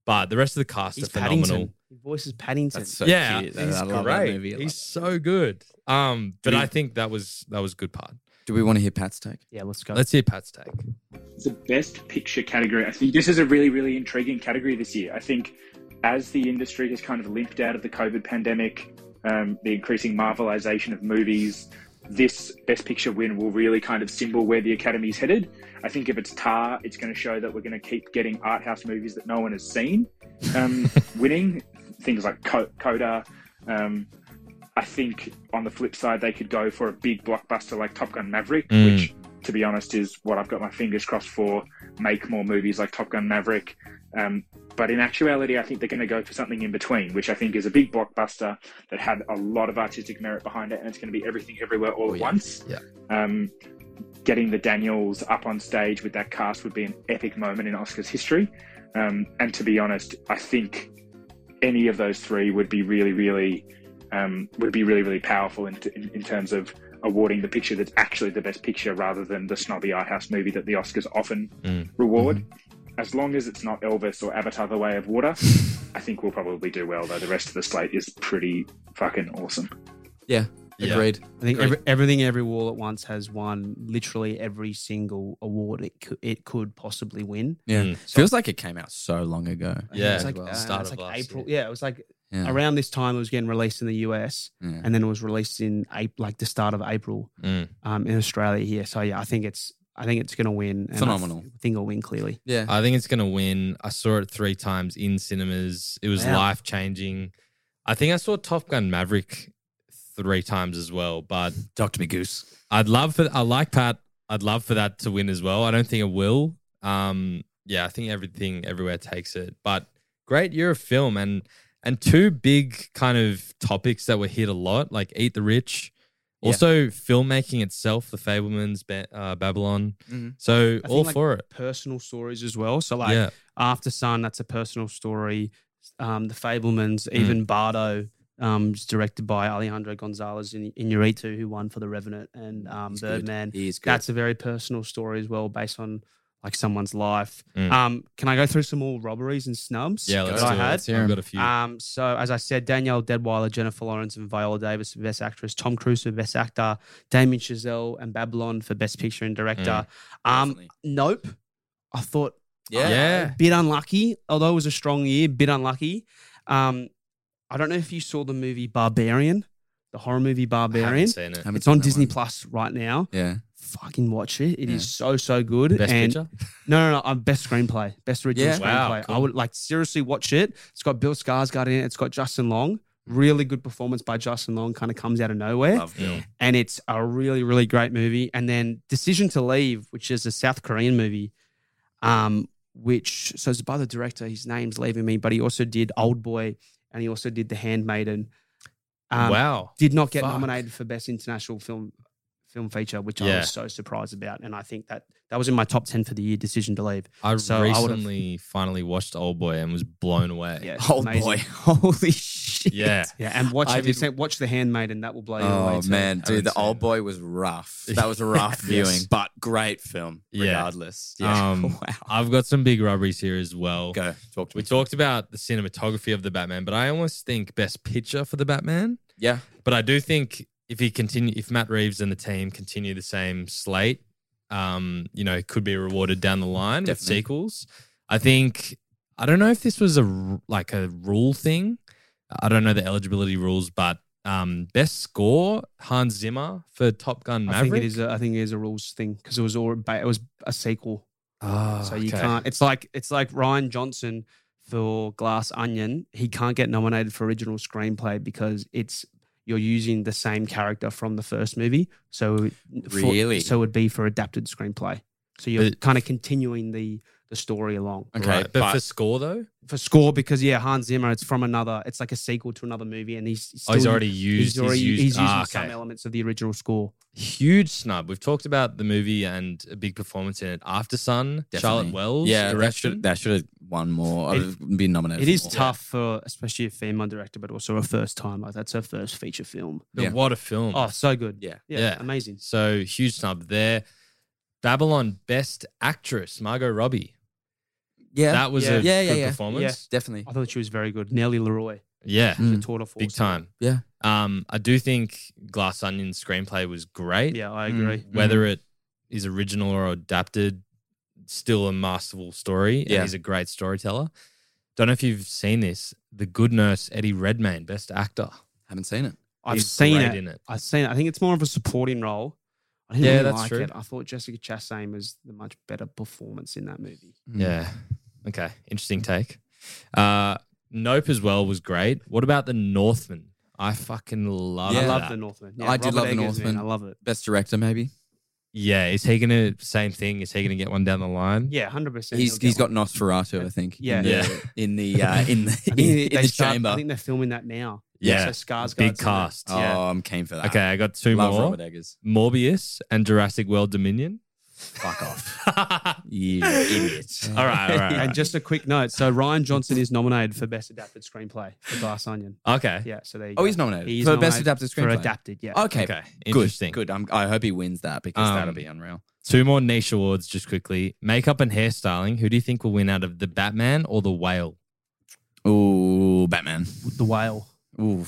But the rest of the cast He's are phenomenal. Paddington. He voices Paddington. That's so yeah, cute. he's I love great. that movie. I love He's that. so good. Um, but we- I think that was that was a good part. Do we want to hear Pat's take? yeah, let's go. Let's hear Pat's take. the best picture category. I think this is a really, really intriguing category this year. I think as the industry has kind of limped out of the COVID pandemic, um, the increasing marvelization of movies, this best picture win will really kind of symbol where the Academy is headed. I think if it's Tar, it's going to show that we're going to keep getting art house movies that no one has seen um, winning. Things like Coda. Um, I think on the flip side, they could go for a big blockbuster like Top Gun Maverick, Mm. which, to be honest, is what I've got my fingers crossed for. Make more movies like Top Gun Maverick. Um, but in actuality, I think they're going to go for something in between, which I think is a big blockbuster that had a lot of artistic merit behind it, and it's going to be everything everywhere all Oh, at yeah. once. Yeah. Um, getting the Daniels up on stage with that cast would be an epic moment in Oscars history. Um, and to be honest, I think any of those three would be really, really, um, would be really, really powerful in, in, in terms of awarding the picture that's actually the best picture rather than the snobby art house movie that the Oscars often Mm. reward. As long as it's not Elvis or Avatar: The Way of Water, I think we'll probably do well. Though the rest of the slate is pretty fucking awesome. Yeah, Yeah. agreed. I think Agreed. every, everything, every wall at once has won literally every single award it could, it could possibly win. Yeah, Mm. feels like it came out so long ago. I think Yeah, it's like, well. uh, Start it's of like last April. year. Yeah, it was like Yeah. around this time it was getting released in the US, Yeah. and then it was released in April, like the start of April Mm. um, in Australia here. So yeah, I think it's I think it's going to win. and I Phenomenal. th- think it'll win clearly. yeah. I think it's going to win. I saw it three times in cinemas. It was Wow. life changing. I think I saw Top Gun Maverick three times as well. But Talk to me, Goose. I'd love for I like Pat. I'd love for that to win as well. I don't think it will. Um, yeah, I think everything everywhere takes it. But great year of film and and two big kind of topics that were hit a lot, like Eat the Rich. Yeah. Also, filmmaking itself, The Fabelmans, uh, Babylon. Mhm. So all like, for it. Personal stories as well. So like yeah, Aftersun, that's a personal story. Um, the Fabelmans, Mm. even Bardo, um, directed by Alejandro Gonzalez in Inarritu, who won for The Revenant and um, He's. Birdman. He is good. That's a very personal story as well, based on like someone's life. Mm. Um, can I go through some more robberies and snubs? yeah. Let's I do it. had? Let's hear 'em. I've got a few. Um, so as I said, Danielle Deadwyler, Jennifer Lawrence, and Viola Davis for Best Actress, Tom Cruise for Best Actor, Damien Chazelle and Babylon for Best Picture and Director. Mm. Um, Nope. I thought Yeah. Yeah. bit unlucky. Although it was a strong year, bit unlucky. Um, I don't know if you saw the movie Barbarian, the horror movie I Barbarian. haven't seen it. Haven't It's seen on that Disney one. Plus right now. Yeah. Fucking watch it. It is Yeah. so so good. Best and picture. no, no, no. I'm best screenplay, best original Yeah. Wow, screenplay. I cool. would like seriously watch it. It's got Bill Skarsgård in it. It's got Justin Long. Really good performance by Justin Long. Kind of comes out of nowhere, Love Bill. and it's a really really great movie. And then Decision to Leave, which is a South Korean movie, um, which so it's by the director. His name's leaving me, but he also did Old Boy, and he also did The Handmaiden. Um, wow. did not get Fuck. nominated for best international film film feature, which I was so surprised about. And I think that that was in my top ten for the year. Decision to leave. I So I recently finally watched Old Boy and was blown away. Yeah, Oh amazing. boy. Holy shit. Yeah. Yeah, and watch I have you did- seen- watch The Handmaiden. That will blow you away. Oh too. man, dude, Haven't the old seen boy was rough. That was a rough Yes. viewing, but great film Yeah. regardless. Yeah. Um, wow. I've got some big rubberies here as well. Go talk to We me. talked about the cinematography of the Batman, but I almost think best picture for the Batman. Yeah. But I do think if he continue, if Matt Reeves and the team continue the same slate, um, you know, could be rewarded down the line with Definitely. sequels. I think I don't know if this was a r- like a rule thing. I don't know the eligibility rules, but um, best score Hans Zimmer for Top Gun I Maverick. think it is. A, I think it is a rules thing because it was all it was a sequel, Oh, so you okay. can't. It's like it's like Rian Johnson for Glass Onion. He can't get nominated for original screenplay because it's you're using the same character from the first movie. So for- Really? so it would be for adapted screenplay. So you're But- kind of continuing the the story along. Okay, Right, but, but- for score though, for score because yeah, Hans Zimmer. It's from another. It's like a sequel to another movie, and he's oh, he's already used. He's already he's used, he's using ah, some elements of the original score. huge snub. We've talked about the movie and a big performance in it. Aftersun, Charlotte Wells, Yeah, that direction. should that should have won more. It- I've been nominated. It for is more. tough for especially a female director, but also a first time. Like that's her first feature film. But Yeah. What a film! Oh, so good. Yeah. Yeah, Yeah. amazing. So huge snub there. Babylon Best Actress Margot Robbie. Yeah. That was Yeah. a Yeah, yeah, good yeah. performance. Definitely. I thought she was very good. Nellie LaRoy, Yeah, Mm. the tour de force. big time. Yeah. Um, I do think Glass Onion's screenplay was great. Yeah, I Mm. agree. Whether it is original or adapted, still a masterful story. and Yeah. he's a great storyteller. Don't know if you've seen this. The Good Nurse Eddie Redmayne, Best Actor. Haven't seen it. I've He's seen great it. in it. I've seen it. I think it's more of a supporting role. I didn't Yeah, really that's like true. it. I thought Jessica Chastain was the much better performance in that movie. Mm. Yeah. Okay. Interesting take. Uh, nope as well was great. What about the Northman? I fucking love Yeah. I love that. The Northman. I did Robert love The Eggers, man, Northman. I love it. Best director, maybe. Yeah, is he gonna same thing? Is he gonna get one down the line? Yeah, hundred percent. He's he's got Nosferatu, I think. Yeah. In the, Yeah. in the uh, in the, I think in the start- chamber. I think they're filming that now. Yeah. so Skarsgård's Big in it. cast. oh, I'm keen for that. Okay, I got two Love more. Robert Eggers. Morbius and Jurassic World Dominion. Fuck off. all You idiot. right, all right. all And just a quick note: so Rian Johnson is nominated for best adapted screenplay for Glass Onion. Okay. Yeah, so there you go. Oh, he's nominated He's for best nominated adapted for screenplay. adapted. Yeah. Okay. Okay. Good. Interesting. Good. I'm, I hope he wins that because that'll Um, be unreal. Two more niche awards, just quickly. Makeup and hairstyling. Who do you think will win out of the Batman or the Whale? Ooh, Batman. The whale. Ooh.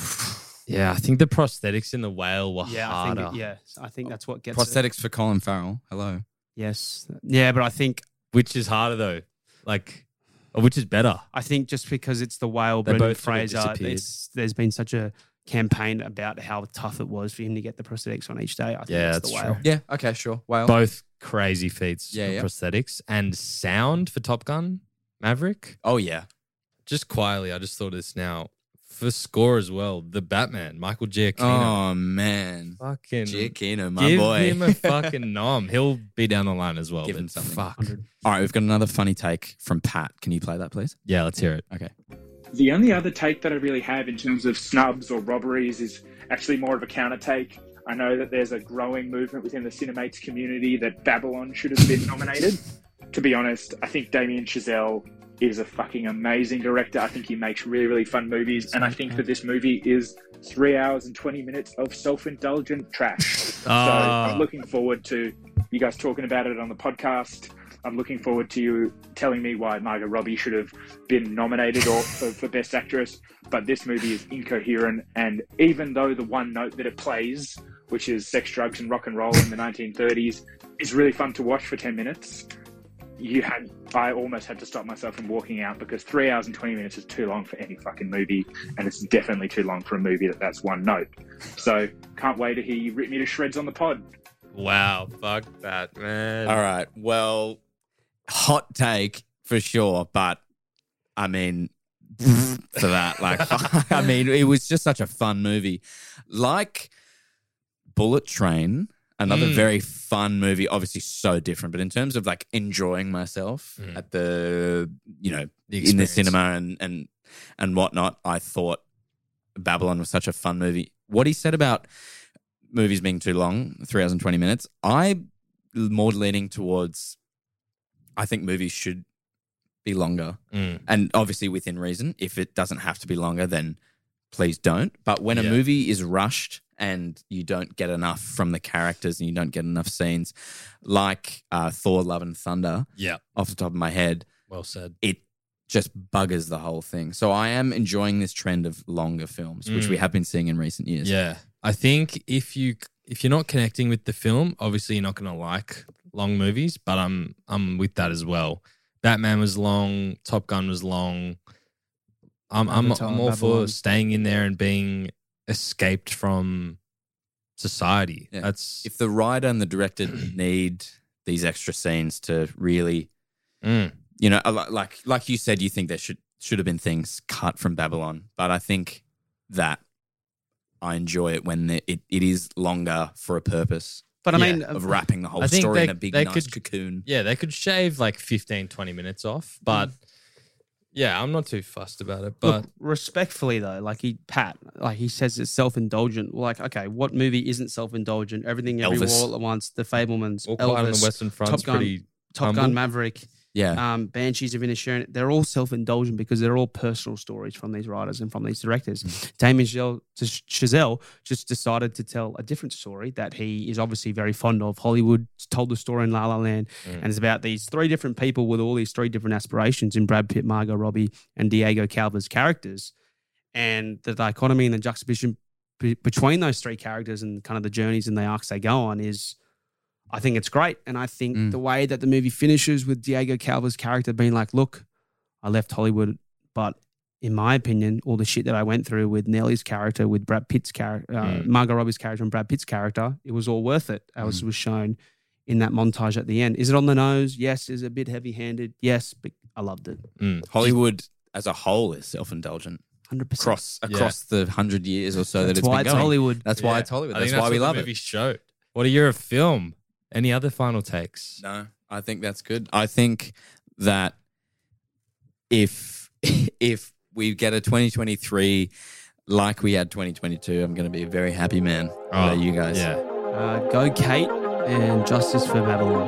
Yeah, I think the prosthetics in the Whale were Yeah, I harder. think it, yeah, I think that's what gets it. Prosthetics for Colin Farrell. Hello. Yes. Yeah, but I think Which is harder though? Like, or which is better? I think just because it's the whale, They Brendan both sort of Fraser, disappeared. it's, there's been such a campaign about how tough it was for him to get the prosthetics on each day. I think Yeah, that's the that's whale. true. Yeah. Okay. Sure. Well. Both crazy feats Yeah, for yeah. prosthetics and sound for Top Gun Maverick. Oh yeah. Just quietly, I just thought of this now. For score as well, the Batman, Michael Giacchino. Oh man. fucking Giacchino, my give boy. him a fucking nom. He'll be down the line as well. Give him something. Fuck. 100. All right, we've got another funny take from Pat. Can you play that, please? Yeah, let's hear it. Okay. The only other take that I really have in terms of snubs or robberies is actually more of a counter take. I know that there's a growing movement within the Cinemates community that Babylon should have been nominated. To be honest, I think Damien Chazelle is a fucking amazing director. I think he makes really, really fun movies. And I think that this movie is three hours and 20 minutes of self indulgent trash. So Ah. I'm looking forward to you guys talking about it on the podcast. I'm looking forward to you telling me why Margot Robbie should have been nominated or for, for Best Actress. But this movie is incoherent, and even though the one note that it plays, which is sex, drugs, and rock and roll in the 1930s, is really fun to watch for 10 minutes, you had I almost had to stop myself from walking out because three hours and twenty minutes is too long for any fucking movie, and it's definitely too long for a movie that that's one note. So can't wait to hear you rip me to shreds on the pod. Wow, fuck that, man. All right. Well, hot take for sure, but I mean, for that, like, I mean, it was just such a fun movie. Like Bullet Train, another Mm. very fun movie, obviously so different, but in terms of like enjoying myself Mm. at the, you know, The in the cinema and, and, and whatnot, I thought Babylon was such a fun movie. What he said about movies being too long, three hours and 20 minutes, I more leaning towards, I think movies should be longer. Mm. And obviously within reason. If it doesn't have to be longer, then please don't. But when a movie is rushed and you don't get enough from the characters and you don't get enough scenes, like uh, Thor, Love and Thunder, Yeah, off the top of my head, well said. it just buggers the whole thing. So I am enjoying this trend of longer films, which Mm. we have been seeing in recent years. Yeah, I think if you if you're not connecting with the film, obviously you're not going to like long movies. But I'm I'm with that as well. Batman was long. Top Gun was long. I'm I'm, Avatar, I'm all for staying in there and being escaped from society. Yeah. That's If the writer and the director need these extra scenes to really Mm. you know, like like you said, you think there should should have been things cut from Babylon, but I think that I enjoy it when the, it, it is longer for a purpose But I Yeah, mean, of wrapping the whole story they- in a big nice could- cocoon. yeah. They could shave like 15, 20 minutes off, but yeah, I'm not too fussed about it. But Look, respectfully though, like he Pat, like he says it's self indulgent. Like, okay, what movie isn't self indulgent? Everything everywhere Elvis. all at once, The Fabelmans, all quiet on the Elvis, Western Front's Top Gun, pretty Top humble. Gun Maverick, Yeah, um, Banshees of Inisherin, they're all self indulgent because they're all personal stories from these writers and from these directors. Mm. Damien Chazelle, Chazelle just decided to tell a different story that he is obviously very fond of. Hollywood told the story in La La Land, Mm. and it's about these three different people with all these three different aspirations in Brad Pitt, Margot Robbie, and Diego Calva's characters. And the dichotomy and the juxtaposition between those three characters and kind of the journeys and the arcs they go on is I think it's great. And I think Mm. the way that the movie finishes with Diego Calva's character being like, look, I left Hollywood, but in my opinion, all the shit that I went through with Nellie's character, with Brad Pitt's character, uh, Mm. Margot Robbie's character, and Brad Pitt's character, it was all worth it. As was shown in that montage at the end. Is it on the nose? Yes. Is it a bit heavy handed? Yes. But I loved it. Mm. Hollywood as a whole is self indulgent 100%. across Yeah. across the hundred years or so that That's it's why been it's going. Hollywood. That's why it's Hollywood. I That's think why we love the it. showed. What a year of film. Any other final takes? No, I think that's good. I think that if if we get a 2023 like we had 2022, I'm going to be a very happy man. What about you guys? Yeah. Uh, go Cate and Justice for Babylon.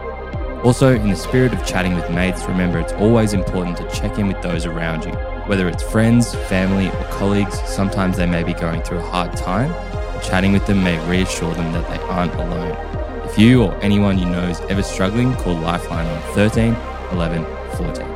Also, in the spirit of chatting with mates, remember it's always important to check in with those around you. Whether it's friends, family, or colleagues, sometimes they may be going through a hard time. Chatting with them may reassure them that they aren't alone. If you or anyone you know is ever struggling, call Lifeline on 13 11 14.